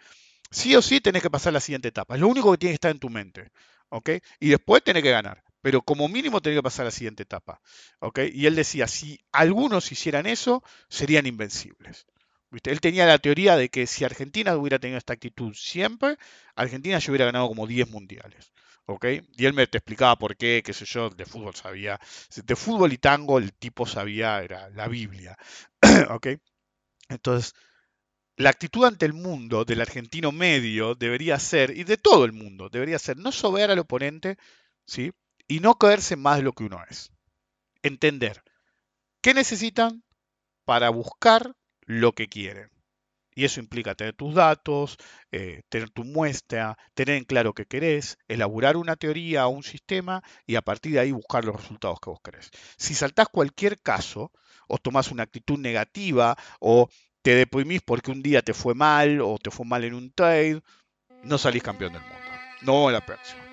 Sí o sí tenés que pasar la siguiente etapa. Es lo único que tiene que estar en tu mente. ¿ok? Y después tenés que ganar. Pero como mínimo tenés que pasar la siguiente etapa. ¿ok? Y él decía, si algunos hicieran eso, serían invencibles. Él tenía la teoría de que si Argentina hubiera tenido esta actitud siempre, Argentina ya hubiera ganado como 10 mundiales. ¿ok? Y él me te explicaba por qué, qué sé yo, de fútbol sabía. De fútbol y tango el tipo sabía, era la Biblia. (clears throat) ¿ok? Entonces, la actitud ante el mundo del argentino medio debería ser, y de todo el mundo, debería ser no sober al oponente, ¿sí? Y no caerse más de lo que uno es. Entender qué necesitan para buscar lo que quieren. Y eso implica tener tus datos, eh, tener tu muestra, tener en claro qué querés, elaborar una teoría o un sistema y a partir de ahí buscar los resultados que vos querés. Si saltás cualquier caso o tomás una actitud negativa o te deprimís porque un día te fue mal o te fue mal en un trade, no salís campeón del mundo. No la próxima.